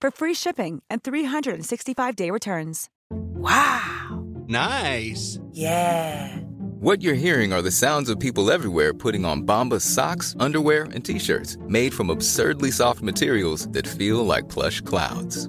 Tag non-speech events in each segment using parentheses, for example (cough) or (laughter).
for free shipping and 365-day returns. Wow. Nice. Yeah. What you're hearing are the sounds of people everywhere putting on Bombas socks, underwear, and t-shirts made from absurdly soft materials that feel like plush clouds.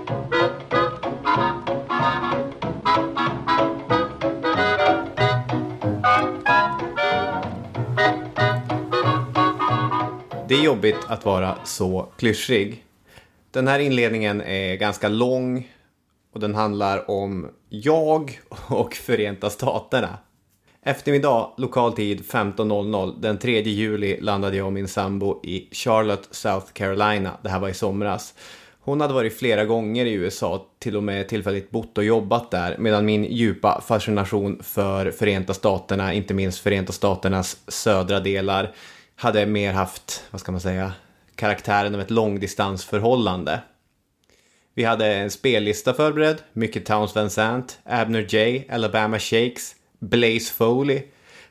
Det är jobbigt att vara så klyschig. Den här inledningen är ganska lång och den handlar om jag och Förenta Staterna. Eftermiddag, lokal tid 15.00 den 3 juli landade jag och min sambo i Charlotte, South Carolina. Det här var i somras. Hon hade varit flera gånger i USA, till och med tillfälligt bott och jobbat där, medan min djupa fascination för Förenta Staterna, inte minst Förenta Staternas södra delar, hade mer haft, vad ska man säga, karaktären av ett långdistansförhållande. Vi hade en spellista förberedd, mycket Towns Van Sant, Abner J, Alabama Shakes, Blaze Foley.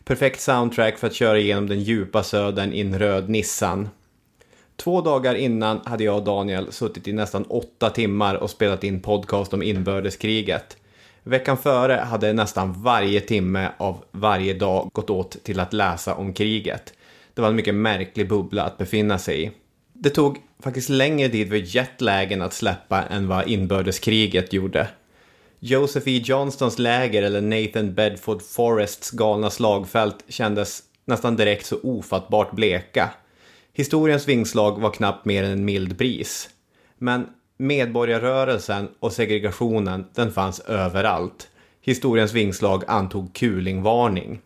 Perfekt soundtrack för att köra igenom den djupa södern i en röd Nissan. Två dagar innan hade jag och Daniel suttit i nästan åtta timmar och spelat in podcast om inbördeskriget. Veckan före hade nästan varje timme av varje dag gått åt till att läsa om kriget. Det var en mycket märklig bubbla att befinna sig i. Det tog faktiskt längre tid för jetlagen att släppa än vad inbördeskriget gjorde. Joseph E. Johnstons läger eller Nathan Bedford Forests galna slagfält kändes nästan direkt så ofattbart bleka. Historiens vingslag var knappt mer än en mild bris. Men medborgarrörelsen och segregationen, den fanns överallt. Historiens vingslag antog kulingvarning.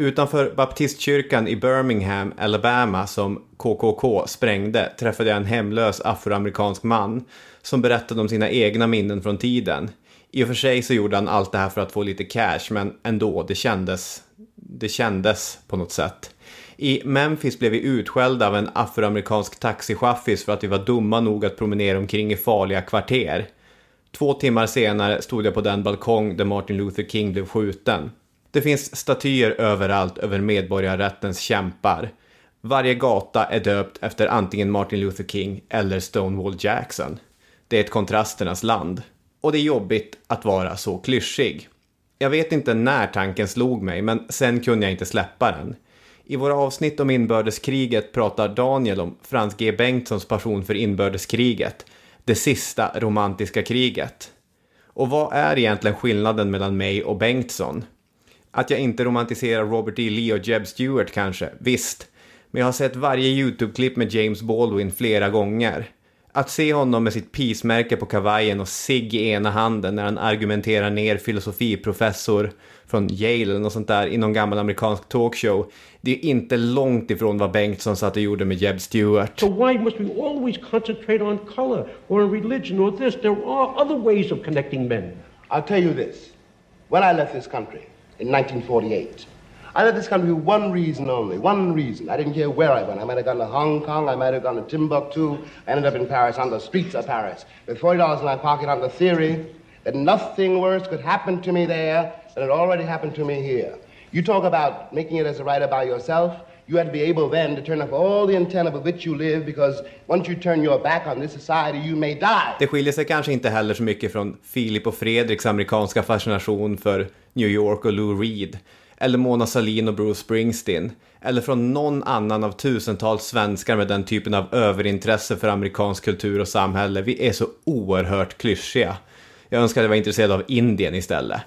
Utanför baptistkyrkan i Birmingham, Alabama som KKK sprängde träffade jag en hemlös afroamerikansk man som berättade om sina egna minnen från tiden. I och för sig så gjorde han allt det här för att få lite cash, men ändå, det kändes, det kändes på något sätt. I Memphis blev vi utskällda av en afroamerikansk taxichaffis för att vi var dumma nog att promenera omkring i farliga kvarter. Två timmar senare stod jag på den balkong där Martin Luther King blev skjuten. Det finns statyer överallt över medborgarrättens kämpar. Varje gata är döpt efter antingen Martin Luther King eller Stonewall Jackson. Det är ett kontrasternas land. Och det är jobbigt att vara så klyschig. Jag vet inte när tanken slog mig, men sen kunde jag inte släppa den. I våra avsnitt om inbördeskriget pratar Daniel om Frans G. Bengtssons passion för inbördeskriget. Det sista romantiska kriget. Och vad är egentligen skillnaden mellan mig och Bengtsson? Att jag inte romantiserar Robert E. Lee och Jeb Stewart kanske, visst. Men jag har sett varje YouTube-klipp med James Baldwin flera gånger. Att se honom med sitt peace-märke på kavajen och sig i ena handen när han argumenterar ner filosofiprofessor från Yale eller något sånt där i någon gammal amerikansk talkshow. Det är inte långt ifrån vad Bengtsson satt och gjorde med Jeb Stewart. So why must we always concentrate on color or on religion or this? There are other ways of connecting men. I'll tell you this. When I left this country in 1948, I left this country for one reason only, one reason. I didn't care where I went. I might have gone to Hong Kong, I might have gone to Timbuktu. I ended up in Paris, on the streets of Paris, with $40 in my pocket on the theory that nothing worse could happen to me there than had already happened to me here. You talk about making it as a writer by yourself. You had to be able then to turn off all the antenna with which you live because once you turn your back on this society you may die. Det skiljer sig kanske inte heller så mycket från Filip och Fredriks amerikanska fascination för New York och Lou Reed. Eller Mona Sahlin och Bruce Springsteen. Eller från någon annan av tusentals svenskar med den typen av överintresse för amerikansk kultur och samhälle. Vi är så oerhört klyschiga. Jag önskar att jag var intresserad av Indien istället.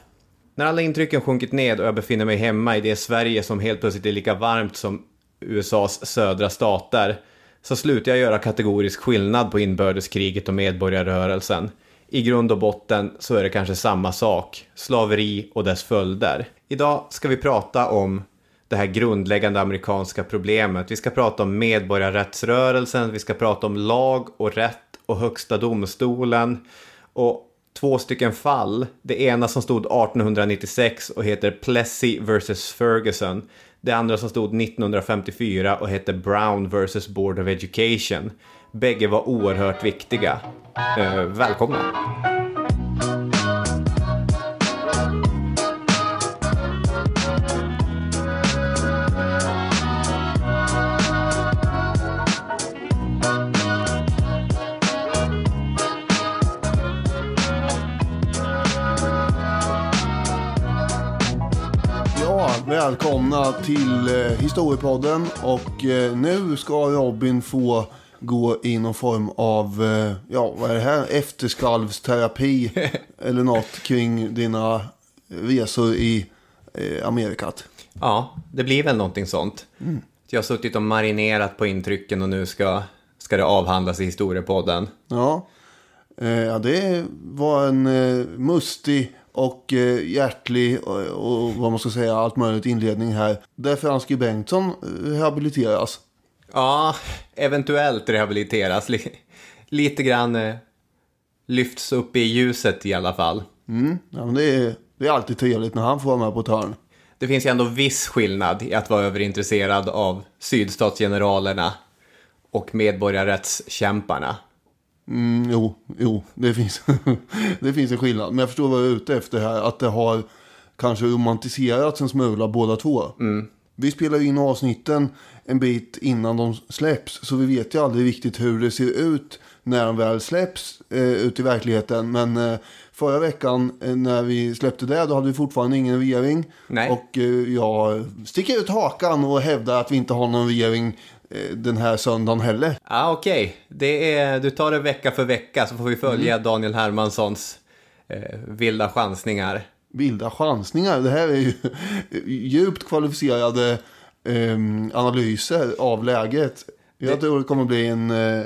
När alla intrycken sjunkit ned och jag befinner mig hemma i det Sverige som helt plötsligt är lika varmt som USAs södra stater så slutar jag göra kategorisk skillnad på inbördeskriget och medborgarrörelsen. I grund och botten så är det kanske samma sak, slaveri och dess följder. Idag ska vi prata om det här grundläggande amerikanska problemet. Vi ska prata om medborgarrättsrörelsen, vi ska prata om lag och rätt och högsta domstolen och två stycken fall. Det ena som stod 1896 och heter Plessy vs Ferguson. Det andra som stod 1954 och hette Brown vs Board of Education. Bägge var oerhört viktiga. Eh, välkomna! Välkomna till eh, Historiepodden och eh, nu ska Robin få gå i någon form av, eh, ja vad är det här, efterskalvsterapi (laughs) eller något kring dina resor i eh, Amerikat. Ja, det blir väl någonting sånt. Jag har suttit och marinerat på intrycken och nu ska, ska det avhandlas i historiepodden. Ja, eh, ja det var en eh, mustig och eh, hjärtlig och, och vad man ska säga, allt möjligt inledning här. Där Franski Bengtsson eh, rehabiliteras. Ja, eventuellt rehabiliteras. Li- lite grann eh, lyfts upp i ljuset i alla fall. Mm, ja, men det, är, det är alltid trevligt när han får vara med på ett hörn. Det finns ju ändå viss skillnad i att vara överintresserad av sydstatsgeneralerna och medborgarrättskämparna. Mm, jo, jo, det finns, (laughs) det finns en skillnad. Men jag förstår vad du är ute efter här. Att det har kanske romantiserats en smula båda två. Vi spelar ju in avsnitten en bit innan de släpps. Så vi vet ju aldrig riktigt hur det ser ut när de väl släpps eh, ut i verkligheten. Men eh, förra veckan eh, när vi släppte det då hade vi fortfarande ingen regering. Nej. Och eh, jag sticker ut hakan och hävdar att vi inte har någon regering den här söndagen heller. Ja, okej. Det är, du tar det vecka för vecka så får vi följa Daniel Hermanssons eh, vilda chansningar. vilda chansningar. Det här är ju (laughs) djupt kvalificerade ehm, analyser av läget. Jag tror det kommer bli en, eh,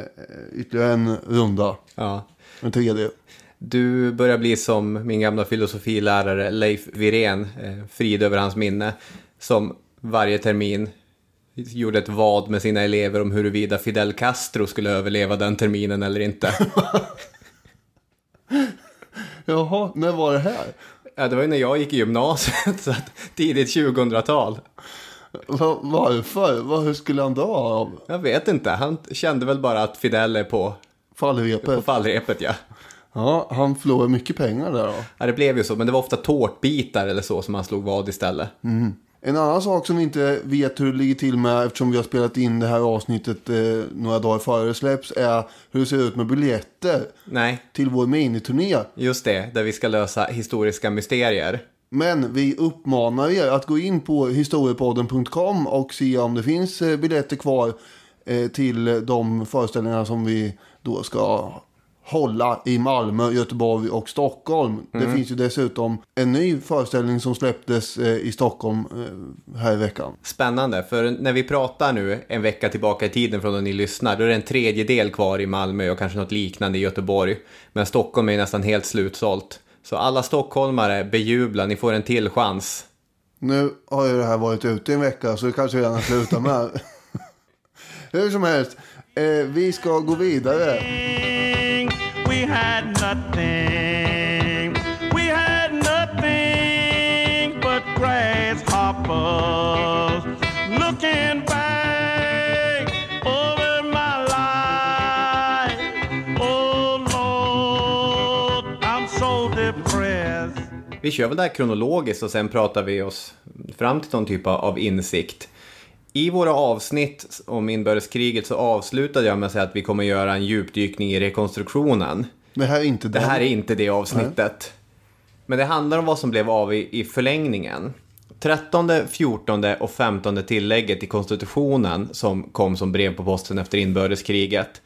ytterligare en runda. Ja. En tredje. Du börjar bli som min gamla filosofilärare Leif Wirén, eh, frid över hans minne, som varje termin gjorde ett vad med sina elever om huruvida Fidel Castro skulle överleva den terminen eller inte. (laughs) Jaha, när var det här? ja, det var ju när jag gick i gymnasiet, (laughs) så att tidigt 2000-tal. Va- varför? Vad, hur skulle han dö av? Jag vet inte, han kände väl bara att Fidel är på, på Fallrepet? fallrepet ja. Ja, han förlorade mycket pengar där då. Ja, det blev ju så, men det var ofta tårtbitar eller så som han slog vad istället. En annan sak som vi inte vet hur det ligger till med eftersom vi har spelat in det här avsnittet eh, några dagar före det släpps är hur det ser ut med biljetter Nej, till vår miniturné. just det, där vi ska lösa historiska mysterier. Men vi uppmanar er att gå in på historiepodden.com och se om det finns eh, biljetter kvar eh, till de föreställningar som vi då ska hålla i Malmö, Göteborg och Stockholm. Det finns ju dessutom en ny föreställning som släpptes eh, i Stockholm eh, här i veckan. Spännande, för när vi pratar nu en vecka tillbaka i tiden från när ni lyssnar, då är det en tredjedel kvar i Malmö och kanske något liknande i Göteborg. Men Stockholm är nästan helt slutsålt. Så alla stockholmare, bejubla, ni får en till chans. Nu har ju det här varit ute i en vecka så det kanske redan slutar med. (laughs) Hur som helst, eh, vi ska gå vidare. Had nothing. We had nothing but grasshoppers looking back over my life. Oh Lord, I'm so depressed. Vi kör väl det här kronologiskt och sen pratar vi oss fram till någon typ av insikt. I våra avsnitt om inbördeskriget så avslutade jag med att säga att vi kommer göra en djupdykning i rekonstruktionen. Det här är inte Det den. här är inte det avsnittet. Men det handlar om vad som blev av i, i förlängningen. 13, 14 och 15 tillägget i konstitutionen som kom som brev på posten efter inbördeskriget.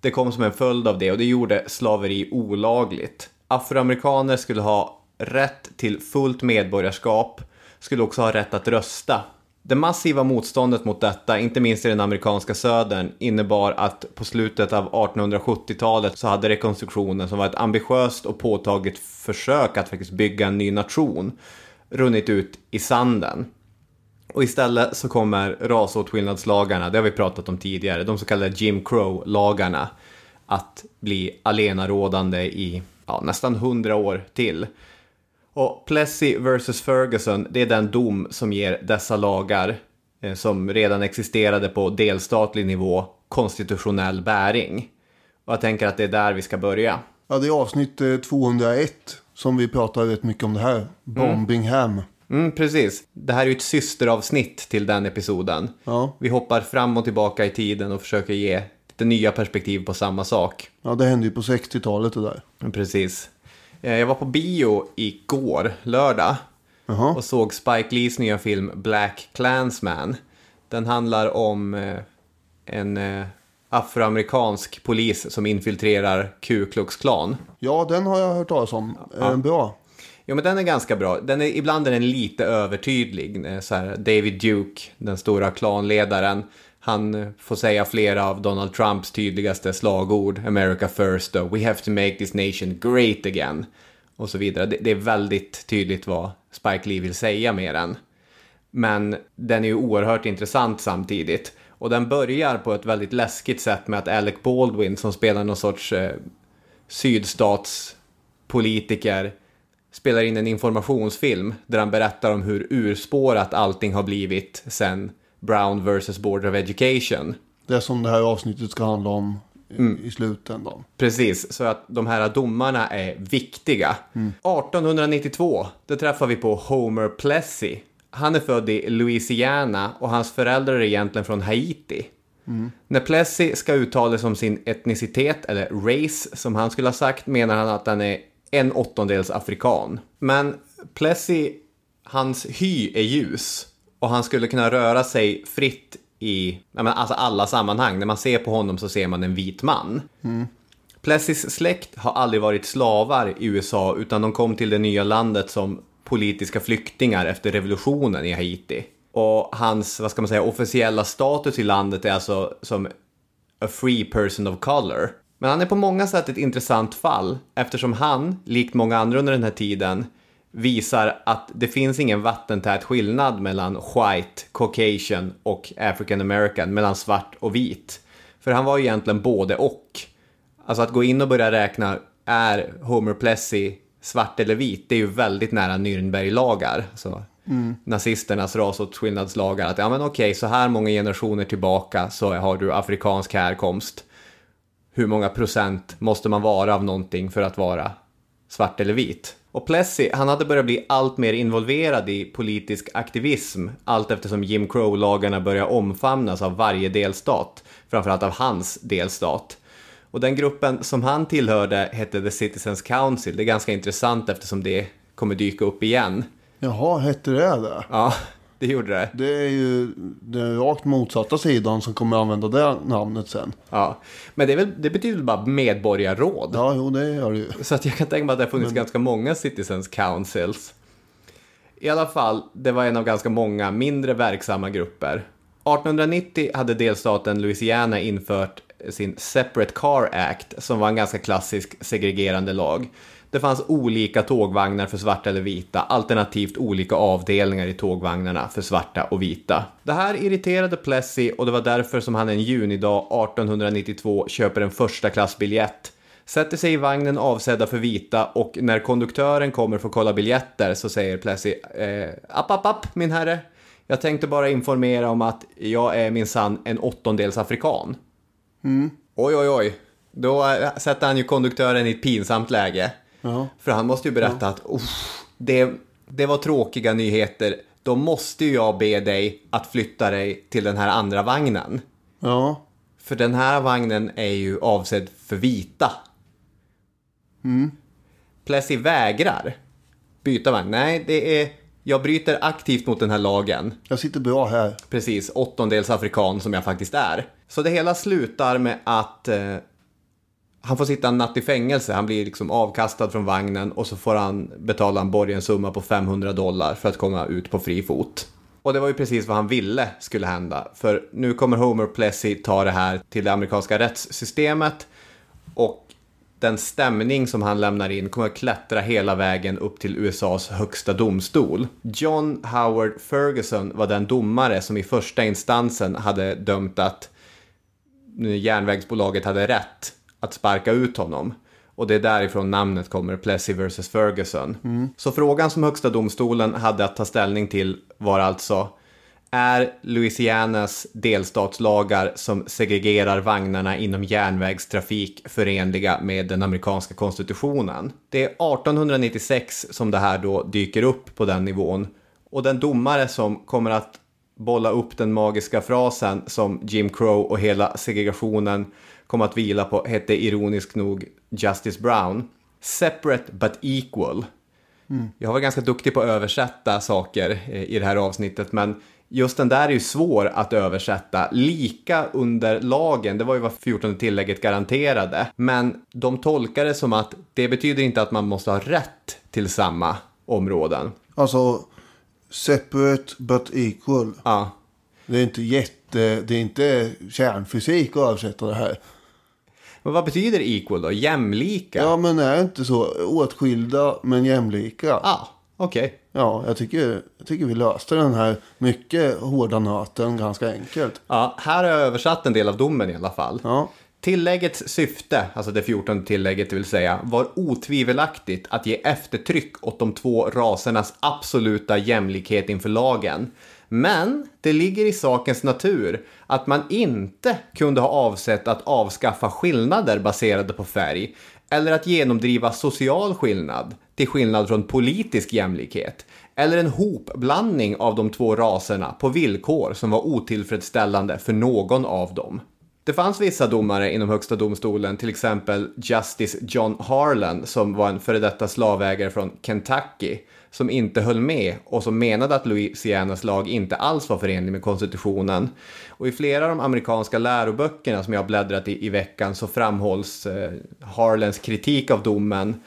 Det kom som en följd av det och det gjorde slaveri olagligt. Afroamerikaner skulle ha rätt till fullt medborgarskap, skulle också ha rätt att rösta. Det massiva motståndet mot detta, inte minst i den amerikanska södern, innebar att på slutet av 1870-talet så hade rekonstruktionen, som var ett ambitiöst och påtagligt försök att faktiskt bygga en ny nation, runnit ut i sanden. Och istället så kommer rasåtskillnadslagarna, det har vi pratat om tidigare, de så kallade Jim Crow-lagarna, att bli allenarådande i ja, nästan hundra år till. Och Plessy vs Ferguson, det är den dom som ger dessa lagar, eh, som redan existerade på delstatlig nivå, konstitutionell bäring. Och jag tänker att det är där vi ska börja. Ja, det är avsnitt eh, 201 som vi pratar rätt mycket om det här. Bombingham. Mm, precis. Det här är ju ett systeravsnitt till den episoden. Ja. Vi hoppar fram och tillbaka i tiden och försöker ge lite nya perspektiv på samma sak. ja, det hände ju på 60-talet det där. Mm, Precis. Eh, Jag var på bio igår, lördag, Jaha. och såg Spike Lees nya film Black Klansman. Den handlar om eh, en eh, afroamerikansk polis som infiltrerar Ku Klux Klan. Ja, den har jag hört talas om. Eh, bra. Jo, men den är ganska bra. Den är, ibland är den lite övertydlig. Så här, David Duke, den stora klanledaren, han eh, får säga flera av Donald Trumps tydligaste slagord. America first, och we have to make this nation great again. Och så vidare. Det, det är väldigt tydligt vad Spike Lee vill säga med den. Men den är ju oerhört intressant samtidigt. Och den börjar på ett väldigt läskigt sätt med att Alec Baldwin som spelar någon sorts eh, sydstatspolitiker spelar in en informationsfilm där han berättar om hur urspårat allting har blivit sen Brown vs. Board of Education. Det som det här avsnittet ska handla om i- i slutändan. Precis, så att de här domarna är viktiga. 1892, det träffar vi på Homer Plessy. Han är född i Louisiana och hans föräldrar är egentligen från Haiti. När Plessy ska uttala sig om sin etnicitet, eller race som han skulle ha sagt, menar han att han är en åttondels afrikan. Men Plessy, hans hy är ljus och han skulle kunna röra sig fritt i men alltså alla sammanhang. När man ser på honom så ser man en vit man. Plessys släkt har aldrig varit slavar i USA utan de kom till det nya landet som politiska flyktingar efter revolutionen i Haiti. Och hans, vad ska man säga, officiella status i landet är alltså som a free person of color. Men han är på många sätt ett intressant fall eftersom han, likt många andra under den här tiden, visar att det finns ingen vattentät skillnad mellan white, caucasian och african american, mellan svart och vit. För han var ju egentligen både och. Alltså att gå in och börja räkna, är Homer Plessy svart eller vit? Det är ju väldigt nära Nürnberglagar. Så nazisternas rasåtskillnadslagar. Att ja men okej, så här många generationer tillbaka så har du afrikansk härkomst. Hur många procent måste man vara av någonting för att vara svart eller vit? Och Plessy, han hade börjat bli allt mer involverad i politisk aktivism allt eftersom Jim Crow-lagarna började omfamnas av varje delstat, framförallt av hans delstat. Och den gruppen som han tillhörde hette The Citizens Council. Det är ganska intressant eftersom det kommer dyka upp igen. Jaha, hette det det? Ja, det gjorde det. Det är ju den rakt motsatta sidan som kommer använda det namnet sen. Ja, men det, är väl, det betyder väl bara medborgarråd. Ja, jo, det gör det ju. Så att jag kan tänka mig att det har funnits ganska många Citizens Councils. I alla fall, det var en av ganska många mindre verksamma grupper. 1890 hade delstaten Louisiana infört sin Separate Car Act som var en ganska klassisk segregerande lag. Det fanns olika tågvagnar för svarta eller vita, alternativt olika avdelningar i tågvagnarna för svarta och vita. Det här irriterade Plessy och det var därför som han en junidag 1892 köper en första klassbiljett sätter sig i vagnen avsedda för vita och när konduktören kommer för att kolla biljetter så säger Plessy eh, app, app, app, min herre. Jag tänkte bara informera om att jag är minsann en åttondels afrikan. Oj, oj, oj. Då eh, sätter han ju konduktören i ett pinsamt läge. Ja. För han måste ju berätta att "Uff, det, det var tråkiga nyheter. då måste ju jag be dig att flytta dig till den här andra vagnen. Ja. För den här vagnen är ju avsedd för vita. Mm. Plessy vägrar byta vagn. Nej, det är... Jag bryter aktivt mot den här lagen. Jag sitter bra här. Precis, åttondels afrikan som jag faktiskt är. Så det hela slutar med att eh, han får sitta en natt i fängelse. Han blir liksom avkastad från vagnen och så får han betala en borgensumma på 500 dollar för att komma ut på fri fot. Och det var ju precis vad han ville skulle hända. För nu kommer Homer Plessy ta det här till det amerikanska rättssystemet. Och den stämning som han lämnar in kommer att klättra hela vägen upp till USAs högsta domstol. John Howard Ferguson var den domare som i första instansen hade dömt att järnvägsbolaget hade rätt att sparka ut honom. Och det är därifrån namnet kommer, Plessy vs. Ferguson. Så frågan som högsta domstolen hade att ta ställning till var alltså är Louisianas delstatslagar som segregerar vagnarna inom järnvägstrafik förenliga med den amerikanska konstitutionen? Det är 1896 som det här då dyker upp på den nivån. Och den domare som kommer att bolla upp den magiska frasen som Jim Crow och hela segregationen kom att vila på hette ironiskt nog Justice Brown. Separate but equal. Mm. Jag varit ganska duktig på att översätta saker eh, i det här avsnittet, men just den där är ju svår att översätta. Lika under lagen, det var ju vad 14 tillägget garanterade. Men de tolkar det som att det betyder inte att man måste ha rätt till samma områden. Alltså, separate but equal. Ja. Det är inte jätte, det är inte kärnfysik att översätta det här. Men vad betyder equal då? Jämlika? Ja, men är inte så åtskilda men jämlika? Ja, okej. Ja, jag tycker, jag tycker vi löste den här mycket hårda nöten ganska enkelt. Ja, här har jag översatt en del av domen i alla fall. Ja. Tilläggets syfte, alltså det 14 tillägget vill säga, var otvivelaktigt att ge eftertryck åt de två rasernas absoluta jämlikhet inför lagen. Men det ligger i sakens natur att man inte kunde ha avsett att avskaffa skillnader baserade på färg eller att genomdriva social skillnad till skillnad från politisk jämlikhet eller en hopblandning av de två raserna på villkor som var otillfredsställande för någon av dem. Det fanns vissa domare inom högsta domstolen, till exempel Justice John Harlan som var en före detta slavägare från Kentucky, som inte höll med och som menade att Louisianas lag inte alls var förenlig med konstitutionen. Och i flera av de amerikanska läroböckerna som jag har bläddrat i i veckan så framhålls eh, Harlens kritik av domen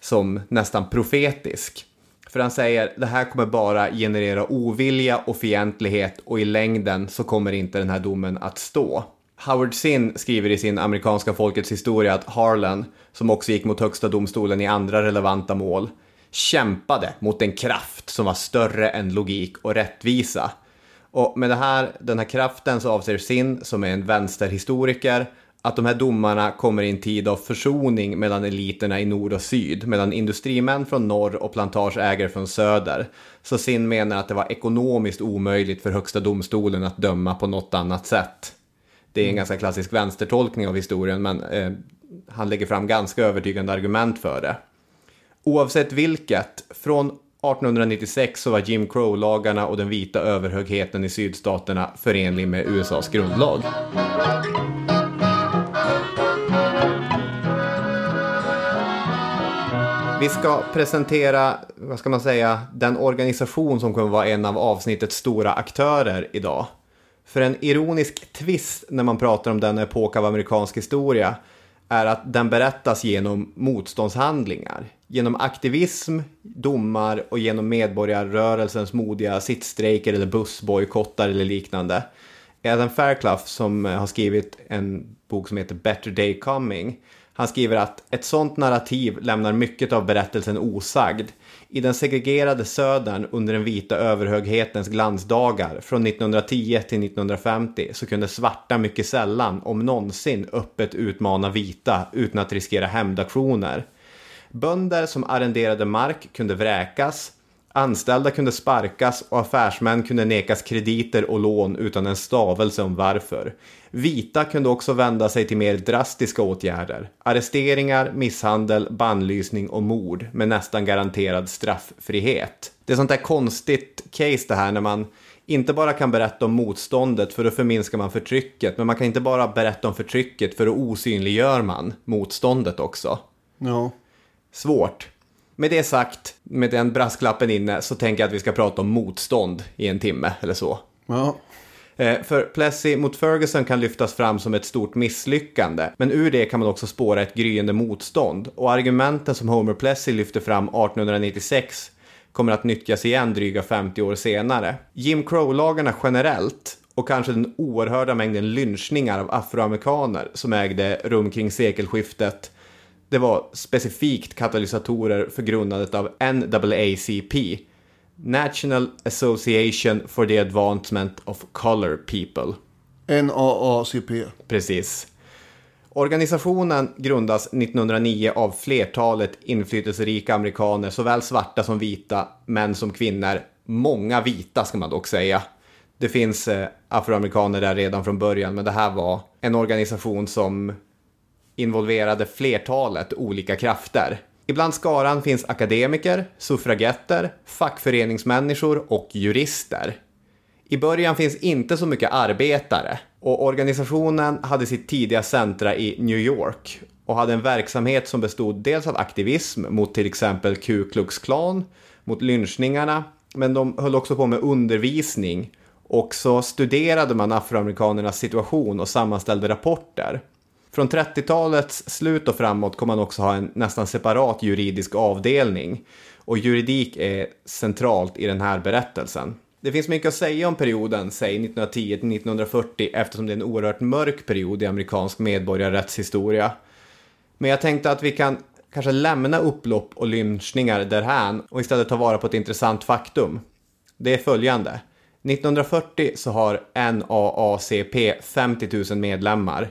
som nästan profetisk. För han säger det här kommer bara generera ovilja och fientlighet och i längden så kommer inte den här domen att stå. Howard Zinn skriver i sin amerikanska folkets historia att Harlan, som också gick mot högsta domstolen i andra relevanta mål, kämpade mot en kraft som var större än logik och rättvisa. Och med det här, den här kraften så avser Sin, som är en vänsterhistoriker, att de här domarna kommer i en tid av försoning mellan eliterna i nord och syd, mellan industrimän från norr och plantageägare från söder. Så Sin menar att det var ekonomiskt omöjligt för högsta domstolen att döma på något annat sätt. Det är en ganska klassisk vänstertolkning av historien, men eh, han lägger fram ganska övertygande argument för det. Oavsett vilket, från 1896 så var Jim Crow-lagarna och den vita överhögheten i sydstaterna förenlig med USAs grundlag. Vi ska presentera, vad ska man säga, den organisation som kommer vara en av avsnittets stora aktörer idag. För en ironisk twist när man pratar om denna epok av amerikansk historia är att den berättas genom motståndshandlingar. Genom aktivism, domar och genom medborgarrörelsens modiga sittstrejker eller bussbojkottar eller liknande. Adam Fairclough som eh, har skrivit en bok som heter Better Day Coming. Han skriver att ett sånt narrativ lämnar mycket av berättelsen osagd. I den segregerade södern under den vita överhöghetens glansdagar från 1910 till 1950 så kunde svarta mycket sällan, om någonsin, öppet utmana vita utan att riskera hämndaktioner. Bönder som arrenderade mark kunde vräkas. Anställda kunde sparkas och affärsmän kunde nekas krediter och lån utan en stavelse om varför. Vita kunde också vända sig till mer drastiska åtgärder. Arresteringar, misshandel, bannlysning och mord med nästan garanterad strafffrihet. Det är sånt där konstigt case det här när man inte bara kan berätta om motståndet för då förminskar man förtrycket, men man kan inte bara berätta om förtrycket för då osynliggör man motståndet också. Ja. Svårt. Med det sagt, med den brasklappen inne, så tänker jag att vi ska prata om motstånd i en timme eller så. Ja. Eh, För Plessy mot Ferguson kan lyftas fram som ett stort misslyckande, men ur det kan man också spåra ett gryende motstånd. Och argumenten som Homer Plessy lyfter fram 1896 kommer att nyttjas igen dryga 50 år senare. Jim Crow-lagarna generellt och kanske den oerhörda mängden lynchningar av afroamerikaner som ägde rum kring sekelskiftet det var specifikt katalysatorer för grundandet av NAACP, National Association for the Advancement of Color People. NAACP. Precis. Organisationen grundas 1909 av flertalet inflytelserika amerikaner, såväl svarta som vita, män som kvinnor. Många vita ska man dock säga. Det finns eh, afroamerikaner där redan från början, men det här var en organisation som involverade flertalet olika krafter. Ibland skaran finns akademiker, suffragetter, fackföreningsmänniskor och jurister. I början finns inte så mycket arbetare och organisationen hade sitt tidiga centra i New York och hade en verksamhet som bestod dels av aktivism mot till exempel Ku Klux Klan, mot lynchningarna, men de höll också på med undervisning och så studerade man afroamerikanernas situation och sammanställde rapporter. Från 30-talets slut och framåt kommer man också ha en nästan separat juridisk avdelning. Och juridik är centralt i den här berättelsen. Det finns mycket att säga om perioden, säg 1910 till 1940, eftersom det är en oerhört mörk period i amerikansk medborgarrättshistoria. Men jag tänkte att vi kan kanske lämna upplopp och lynchningar därhän och istället ta vara på ett intressant faktum. Det är följande. 1940 så har NAACP 50 000 medlemmar.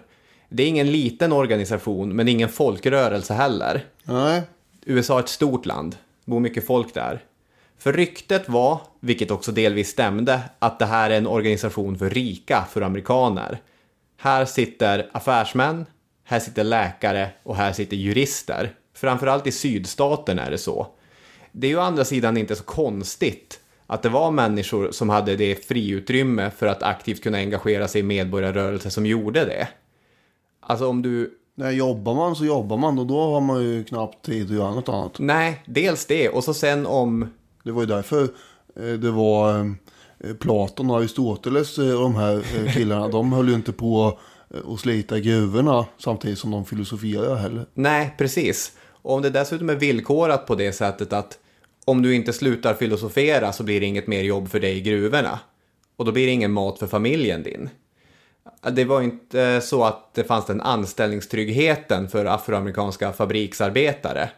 Det är ingen liten organisation, men ingen folkrörelse heller. Nej. USA är ett stort land, bor mycket folk där. För ryktet var, vilket också delvis stämde, att det här är en organisation för rika, för amerikaner. Här sitter affärsmän, här sitter läkare och här sitter jurister. Framförallt i sydstaterna är det så. Det är ju å andra sidan inte så konstigt att det var människor som hade det friutrymme för att aktivt kunna engagera sig i medborgarrörelser som gjorde det. Alltså om du... När jobbar man så jobbar man och då har man ju knappt tid att göra något annat. Nej, dels det och så sen om... Det var ju därför eh, det var eh, Platon och Aristoteles, eh, de här eh, killarna, de höll ju inte på eh, att slita i gruvorna samtidigt som de filosoferade heller. Nej, precis. Och om det dessutom är villkorat på det sättet att om du inte slutar filosofera så blir det inget mer jobb för dig i gruvorna. Och då blir det ingen mat för familjen din. Det var inte så att det fanns den anställningstryggheten för afroamerikanska fabriksarbetare.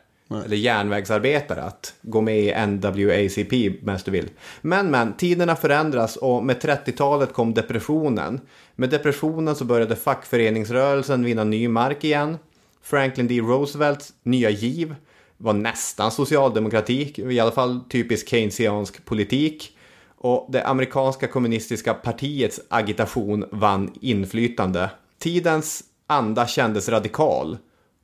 Eller järnvägsarbetare att gå med i NWACP mest du vill. Men men, tiderna förändras och med 30-talet kom depressionen. Med depressionen så började fackföreningsrörelsen vinna ny mark igen. Franklin D. Roosevelts nya giv var nästan socialdemokrati, i alla fall typisk keynesiansk politik. Och det amerikanska kommunistiska partiets agitation vann inflytande. Tidens anda kändes radikal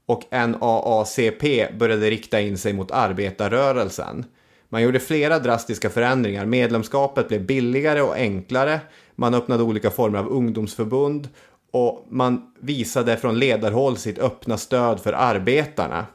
och NAACP började rikta in sig mot arbetarrörelsen. Man gjorde flera drastiska förändringar. Medlemskapet blev billigare och enklare. Man öppnade olika former av ungdomsförbund och man visade från ledarhåll sitt öppna stöd för arbetarna.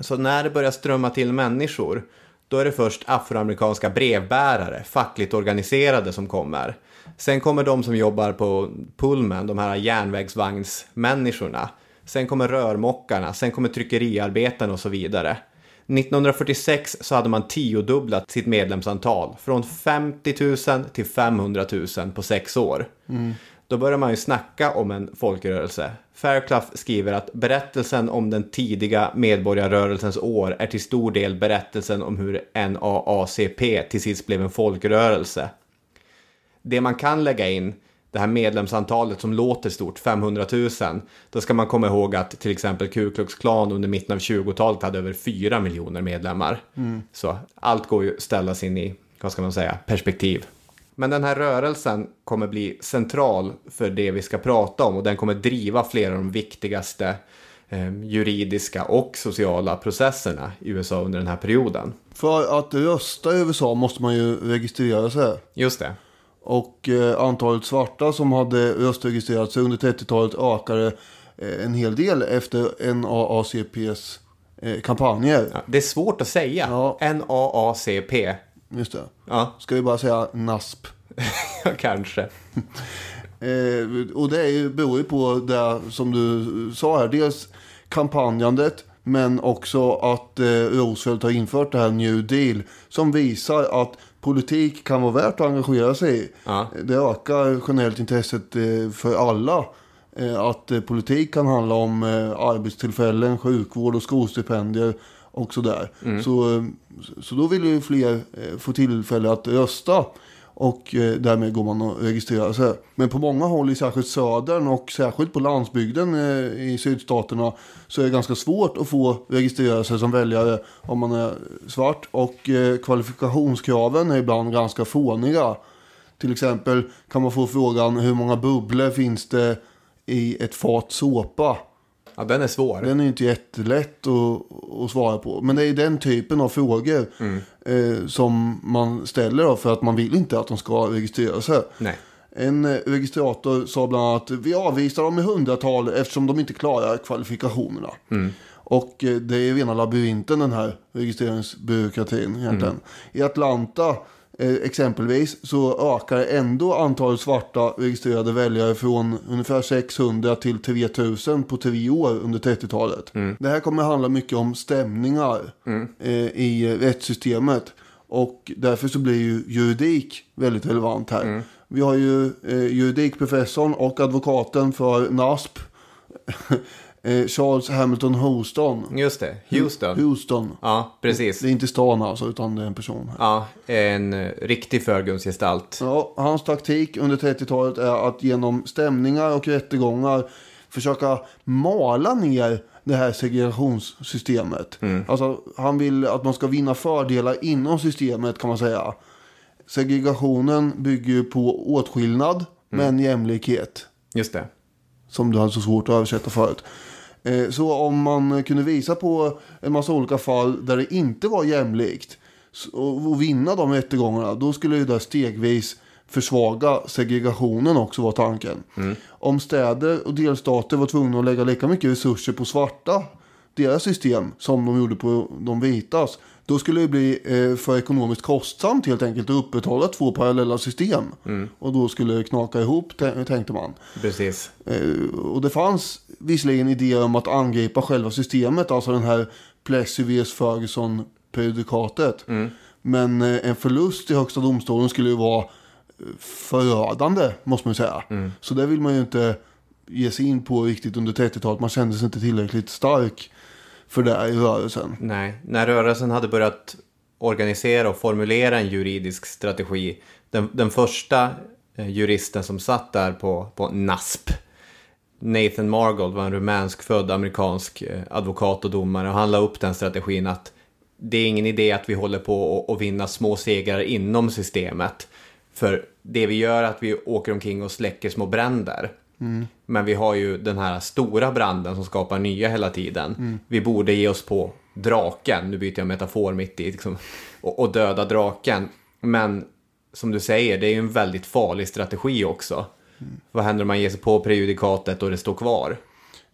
Så när det börjar strömma till människor, då är det först afroamerikanska brevbärare, fackligt organiserade som kommer. Sen kommer de som jobbar på Pullman, de här järnvägsvagnsmänniskorna. Sen kommer rörmockarna, sen kommer tryckeriarbetarna och så vidare. 1946 så hade man tiodubblat sitt medlemsantal från 50 000 till 500 000 på sex år. Mm. Då börjar man ju snacka om en folkrörelse. Fairclough skriver att berättelsen om den tidiga medborgarrörelsens år är till stor del berättelsen om hur NAACP till sist blev en folkrörelse. Det man kan lägga in det här medlemsantalet som låter stort, 500 000, då ska man komma ihåg att till exempel Ku Klux Klan under mitten av 20-talet hade över 4 miljoner medlemmar. Mm. Så allt går ju att ställas in i, vad ska man säga, perspektiv. Men den här rörelsen kommer bli central för det vi ska prata om och den kommer driva flera av de viktigaste eh, juridiska och sociala processerna i USA under den här perioden. För att rösta i USA måste man ju registrera sig. Just det. Och eh, antalet svarta som hade röstregistrerat sig under 30-talet ökade eh, en hel del efter NAACPs eh, kampanjer. Ja, det är svårt att säga. Ja. N-A-A-C-P. Just det. Ja, Ska vi bara säga NASP. (laughs) kanske. (laughs) Eh, och det är ju, beror ju på det som du sa här. Dels kampanjandet. Men också att eh, Roosevelt har infört det här New Deal. Som visar att politik kan vara värt att engagera sig i. Ja. Det ökar generellt intresset eh, för alla. Eh, att eh, politik kan handla om eh, arbetstillfällen, sjukvård och skolstipendier och sådär. Så, eh, så då vill ju fler eh, få tillfälle att rösta. Och eh, därmed går man och registrerar sig. Men på många håll i särskilt södern och särskilt på landsbygden i sydstaterna så är det ganska svårt att få registrera sig som väljare om man är svart. Och kvalifikationskraven är ibland ganska fåniga. Till exempel kan man få frågan hur många bubblor finns det i ett fat såpa? Ja, den är svår. Den är inte jättelätt att, att svara på. Men det är den typen av frågor eh, som man ställer då för att man vill inte att de ska registrera sig. Nej. En eh, registrator sa bland annat vi avvisar dem i hundratal eftersom de inte klarar kvalifikationerna. Och eh, det är rena labyrinten den här registreringsbyråkratin egentligen. I Atlanta exempelvis så ökar ändå antalet svarta registrerade väljare från ungefär 600 till 3000 på tre år under 30-talet. Det här kommer handla mycket om stämningar eh, i rättssystemet. Och därför så blir ju juridik väldigt relevant här. Vi har ju eh, juridikprofessorn och advokaten för NASP. (laughs) eh, Charles Hamilton Houston. Just det, Houston. Houston. Ja, precis. Det är inte stan alltså, utan det är en person. Ja, en eh, riktig förgrundsgestalt. Ja, hans taktik under 30-talet är att genom stämningar och rättegångar försöka mala ner det här segregationssystemet. Alltså, han vill att man ska vinna fördelar inom systemet kan man säga. Segregationen bygger ju på åtskillnad men jämlikhet. Just det. Som du hade så svårt att översätta förut. Eh, Så om man kunde visa på en massa olika fall där det inte var jämlikt och vinna de rättegångarna, då skulle det där stegvis försvaga segregationen också var tanken. Om städer och delstater var tvungna att lägga lika mycket resurser på svarta, deras system, som de gjorde på de vitas, då skulle det bli eh, för ekonomiskt kostsamt helt enkelt att upprätthålla två parallella system. Och då skulle det knaka ihop, tän- tänkte man. Precis. Eh, och det fanns visserligen idéer om att angripa själva systemet, alltså den här Plessy vs Ferguson-prejudikatet. Men eh, en förlust i högsta domstolen skulle ju vara förödande, måste man säga. Så det vill man ju inte ge sig in på riktigt under 30-talet. Man kände sig inte tillräckligt stark för det i rörelsen. Nej, när rörelsen hade börjat organisera och formulera en juridisk strategi. Den, den första eh, juristen som satt där på, på NASP, Nathan Margold, var en rumänsk född amerikansk eh, advokat och domare. Och han la upp den strategin att det är ingen idé att vi håller på att vinna små segrar inom systemet. För det vi gör är att vi åker omkring och släcker små bränder. Men vi har ju den här stora branden som skapar nya hela tiden. Vi borde ge oss på draken, nu byter jag metafor mitt i, liksom, och, och döda draken. Men som du säger, det är ju en väldigt farlig strategi också. Vad händer om man ger sig på prejudikatet och det står kvar?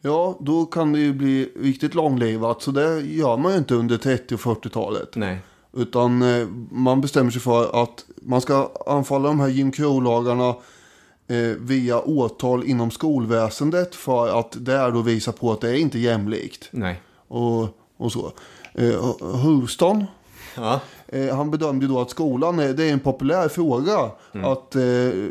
Ja, då kan det ju bli riktigt långlivat. Så det gör man ju inte under 30 och 40-talet. Nej. Utan eh, man bestämmer sig för att man ska anfalla de här Jim Crow-lagarna via åtal inom skolväsendet för att där då visa på att det är inte jämlikt. Nej. Och, och så. Eh, Houston, Ja. eh, han bedömde då att skolan är, det är en populär fråga att eh,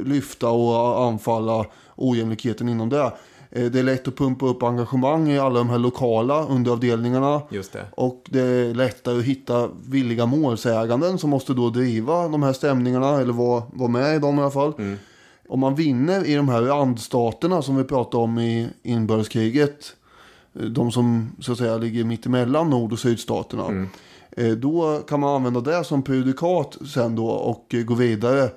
lyfta och anfalla ojämlikheten inom det. Eh, det är lätt att pumpa upp engagemang i alla de här lokala underavdelningarna. Just det. Och det är lättare att hitta villiga målsäganden som måste då driva de här stämningarna eller vara, vara med i dem i alla fall. Om man vinner i de här randstaterna som vi pratade om i inbördeskriget. eh, De som så att säga ligger mittemellan nord och sydstaterna. Eh, Då kan man använda det som prejudikat sen då och eh, gå vidare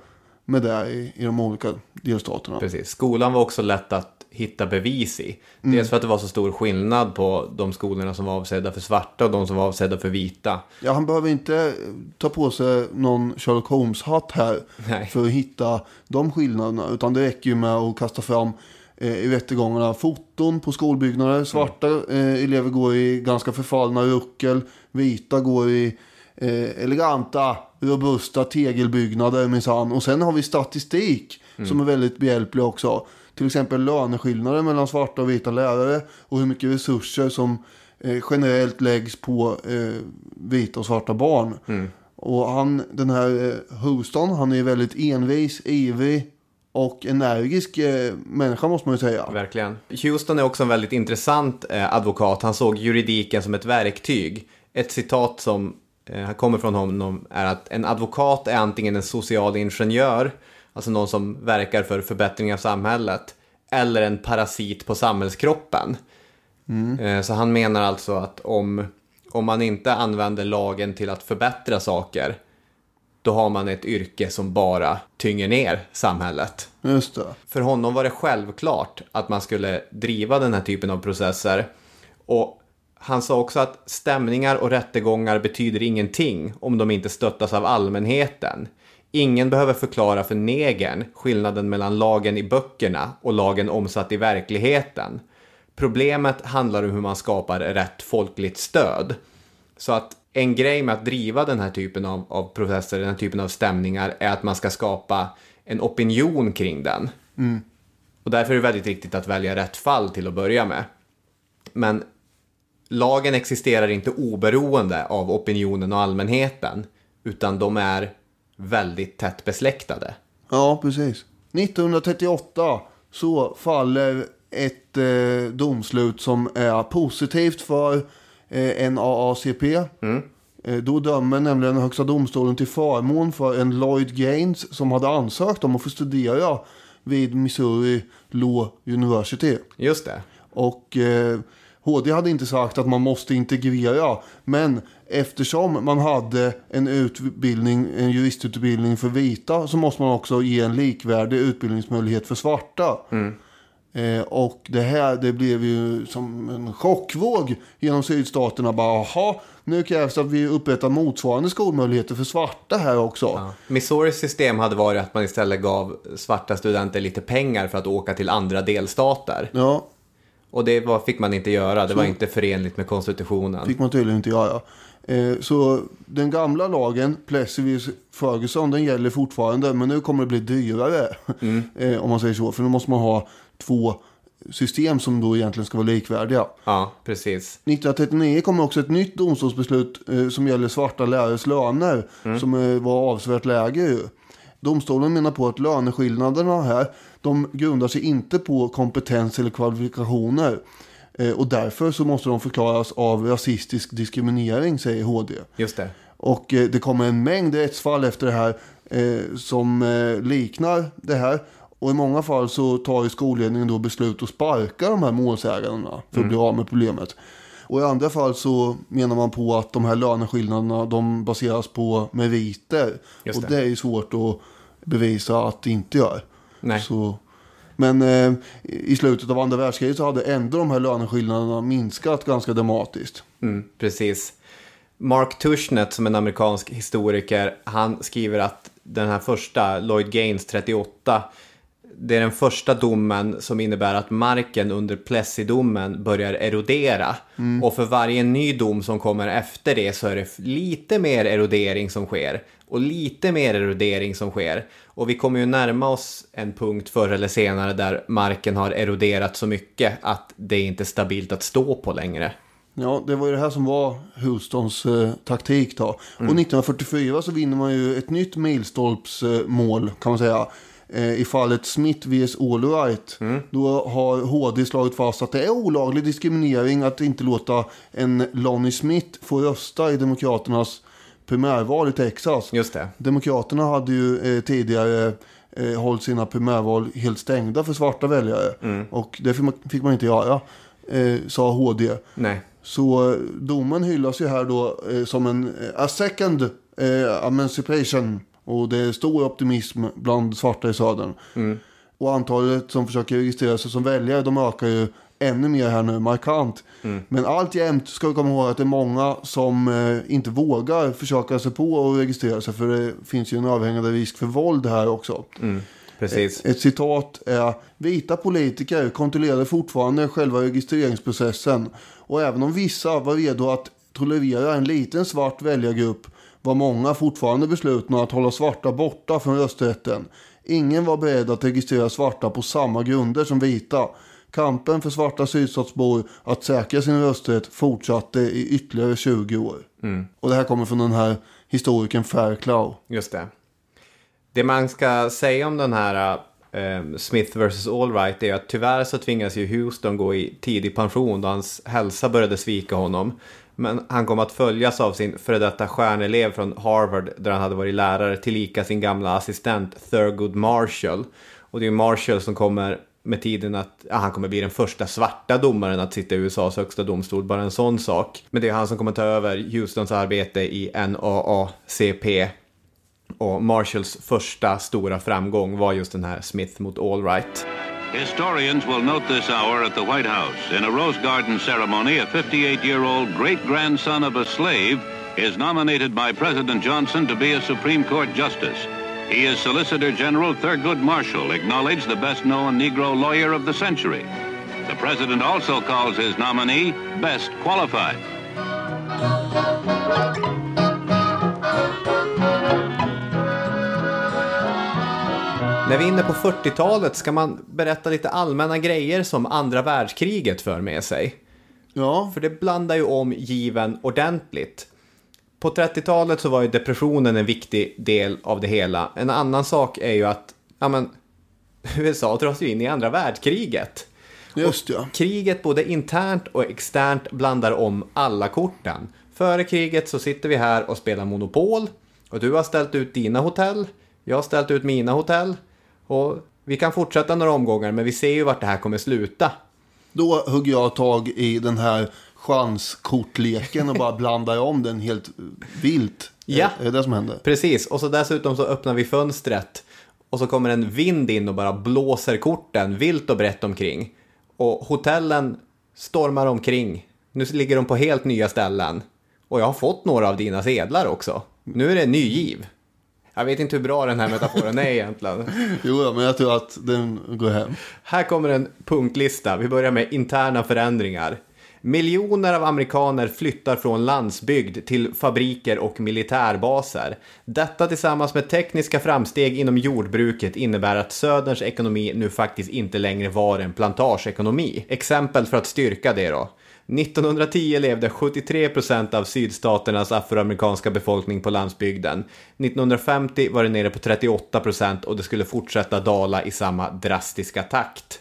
med det i, i de olika delstaterna. Precis. Skolan var också lätt att hitta bevis i. Mm. Dels för att det var så stor skillnad på de skolorna som var avsedda för svarta och de som var avsedda för vita. Ja, han behöver inte ta på sig någon Sherlock Holmes-hatt här Nej. för att hitta de skillnaderna. Utan det räcker ju med att kasta fram eh, i rättegångarna foton på skolbyggnader. Svarta eh, elever går i ganska förfallna ruckel. Vita går i eh, eleganta, robusta tegelbyggnader minsann. Och sen har vi statistik som är väldigt behjälplig också. Till exempel löneskillnader mellan svarta och vita lärare och hur mycket resurser som eh, generellt läggs på eh, vita och svarta barn. Och han, den här eh, Houston, han är väldigt envis, ivrig och energisk eh, människa måste man ju säga. Verkligen. Houston är också en väldigt intressant eh, advokat. Han såg juridiken som ett verktyg. Ett citat som eh, kommer från honom är att en advokat är antingen en social ingenjör, alltså någon som verkar för förbättring av samhället, eller en parasit på samhällskroppen. Eh, Så han menar alltså att om, om man inte använder lagen till att förbättra saker, då har man ett yrke som bara tynger ner samhället. Just det. För honom var det självklart att man skulle driva den här typen av processer. Och han sa också att stämningar och rättegångar betyder ingenting om de inte stöttas av allmänheten. Ingen behöver förklara för negern skillnaden mellan lagen i böckerna och lagen omsatt i verkligheten. Problemet handlar om hur man skapar rätt folkligt stöd. Så att en grej med att driva den här typen av, av processer, den här typen av stämningar, är att man ska skapa en opinion kring den. Och därför är det väldigt viktigt att välja rätt fall till att börja med. Men lagen existerar inte oberoende av opinionen och allmänheten, utan de är väldigt tätt besläktade. Ja, precis. 1938 så faller ett eh, domslut som är positivt för eh, NAACP. Eh, då dömer nämligen Högsta domstolen till förmån för en Lloyd Gaines som hade ansökt om att få studera vid Missouri Law University. Just det. Och eh, HD hade inte sagt att man måste integrera. Men eftersom man hade en utbildning, en juristutbildning för vita så måste man också ge en likvärdig utbildningsmöjlighet för svarta. Eh, och det här det blev ju som en chockvåg genom sydstaterna. Bara, Jaha, nu krävs det att vi upprättar motsvarande skolmöjligheter för svarta här också. Missouris system hade varit att man istället gav svarta studenter lite pengar för att åka till andra delstater. Ja, Och det var, fick man inte göra, det var inte förenligt med konstitutionen. fick man tydligen inte göra. Eh, så den gamla lagen, Plessivis Ferguson, den gäller fortfarande. Men nu kommer det bli dyrare. (laughs) eh, om man säger så. För nu måste man ha två system som då egentligen ska vara likvärdiga. Ja, precis. 1939 kommer också ett nytt domstolsbeslut eh, som gäller svarta lärares löner. Som eh, var avsevärt lägre ju. Domstolen menar på att löneskillnaderna här, de grundar sig inte på kompetens eller kvalifikationer. Eh, och därför så måste de förklaras av rasistisk diskriminering, säger HD. Just det. Och eh, det kommer en mängd rättsfall efter det här eh, som liknar det här. Och i många fall så tar ju skolledningen då beslut att sparka de här målsägandena för att bli av med problemet. Och i andra fall så menar man på att de här löneskillnaderna de baseras på meriter. Och det. det är ju svårt att bevisa att det inte gör. Nej. Så, men eh, i slutet av andra världskriget så hade ändå de här löneskillnaderna minskat ganska dramatiskt. Mm, precis. Mark Tushnet som är en amerikansk historiker, han skriver att den här första, Lloyd Gaines 38, det är den första domen som innebär att marken under Plessy-domen börjar erodera. Och för varje ny dom som kommer efter det så är det lite mer erodering som sker. Och lite mer erodering som sker. Och vi kommer ju närma oss en punkt förr eller senare där marken har eroderat så mycket att det inte är stabilt att stå på längre. Ja, det var ju det här som var Houstons eh, taktik då. Och 1944 så vinner man ju ett nytt milstolpsmål eh, kan man säga. Eh, I fallet Smith vs Allwright. Då har HD slagit fast att det är olaglig diskriminering att inte låta en Lonnie Smith få rösta i Demokraternas primärval i Texas. Just det. Demokraterna hade ju eh, tidigare eh, hållit sina primärval helt stängda för svarta väljare. Och det fick man, fick man inte göra, eh, sa HD. Nej. Så eh, domen hyllas ju här då eh, som en eh, a second eh, emancipation. Och det är stor optimism bland svarta i södern. Och antalet som försöker registrera sig som väljare, de ökar ju ännu mer här nu, markant. Men alltjämt ska vi komma ihåg att det är många som eh, inte vågar försöka sig på att registrera sig. För det finns ju en överhängande risk för våld här också. Precis. Ett citat är Vita politiker kontrollerade fortfarande själva registreringsprocessen och även om vissa var redo att tolerera en liten svart väljargrupp var många fortfarande beslutna att hålla svarta borta från rösträtten. Ingen var beredd att registrera svarta på samma grunder som vita. Kampen för svarta sydstatsbor att säkra sin rösträtt fortsatte i ytterligare 20 år. Och det här kommer från den här historikern Fairclough. Just det. Det man ska säga om den här eh, Smith vs. Allright är att tyvärr så tvingas ju Houston gå i tidig pension då hans hälsa började svika honom. Men han kom att följas av sin före detta stjärnelev från Harvard där han hade varit lärare tillika sin gamla assistent Thurgood Marshall. Och det är Marshall som kommer med tiden att ja, han kommer bli den första svarta domaren att sitta i USAs högsta domstol, bara en sån sak. Men det är han som kommer ta över Houstons arbete i NAACP. Och Marshalls första stora framgång var just den här Smith mot Allright. Historians will note this hour at the White House. In a Rose Garden ceremony, a 58 year old great grandson of a slave is nominated by President Johnson to be a Supreme Court justice. He is Solicitor General Thurgood Marshall, acknowledged the best known Negro lawyer of the century. The president also calls his nominee best qualified. När vi är inne på 40-talet ska man berätta lite allmänna grejer som andra världskriget för med sig. Ja, För det blandar ju om given ordentligt. På 30-talet så var ju depressionen en viktig del av det hela. En annan sak är ju att ja, men, (laughs) USA dras ju in i andra världskriget. just ja. Kriget både internt och externt blandar om alla korten. Före kriget så sitter vi här och spelar Monopol. Och du har ställt ut dina hotell. Jag har ställt ut mina hotell. Och vi kan fortsätta några omgångar men vi ser ju vart det här kommer sluta. Då hugger jag tag i den här chanskortleken och bara (laughs) blandar om den helt vilt. Ja. Är det det som händer? Precis, och så dessutom så öppnar vi fönstret. Och så kommer en vind in och bara blåser korten vilt och brett omkring. Och hotellen stormar omkring. Nu ligger de på helt nya ställen. Och jag har fått några av dina sedlar också. Nu är det en ny giv. Jag vet inte hur bra den här metaforen är egentligen. (laughs) Jo, men jag tror att den går hem. Här kommer en punktlista. Vi börjar med interna förändringar. Miljoner av amerikaner flyttar från landsbygd till fabriker och militärbaser. Detta tillsammans med tekniska framsteg inom jordbruket innebär att Söderns ekonomi nu faktiskt inte längre var en plantageekonomi. Exempel för att styrka det då. 1910 levde 73% av sydstaternas afroamerikanska befolkning på landsbygden. 1950 var det nere på 38% och det skulle fortsätta dala i samma drastiska takt.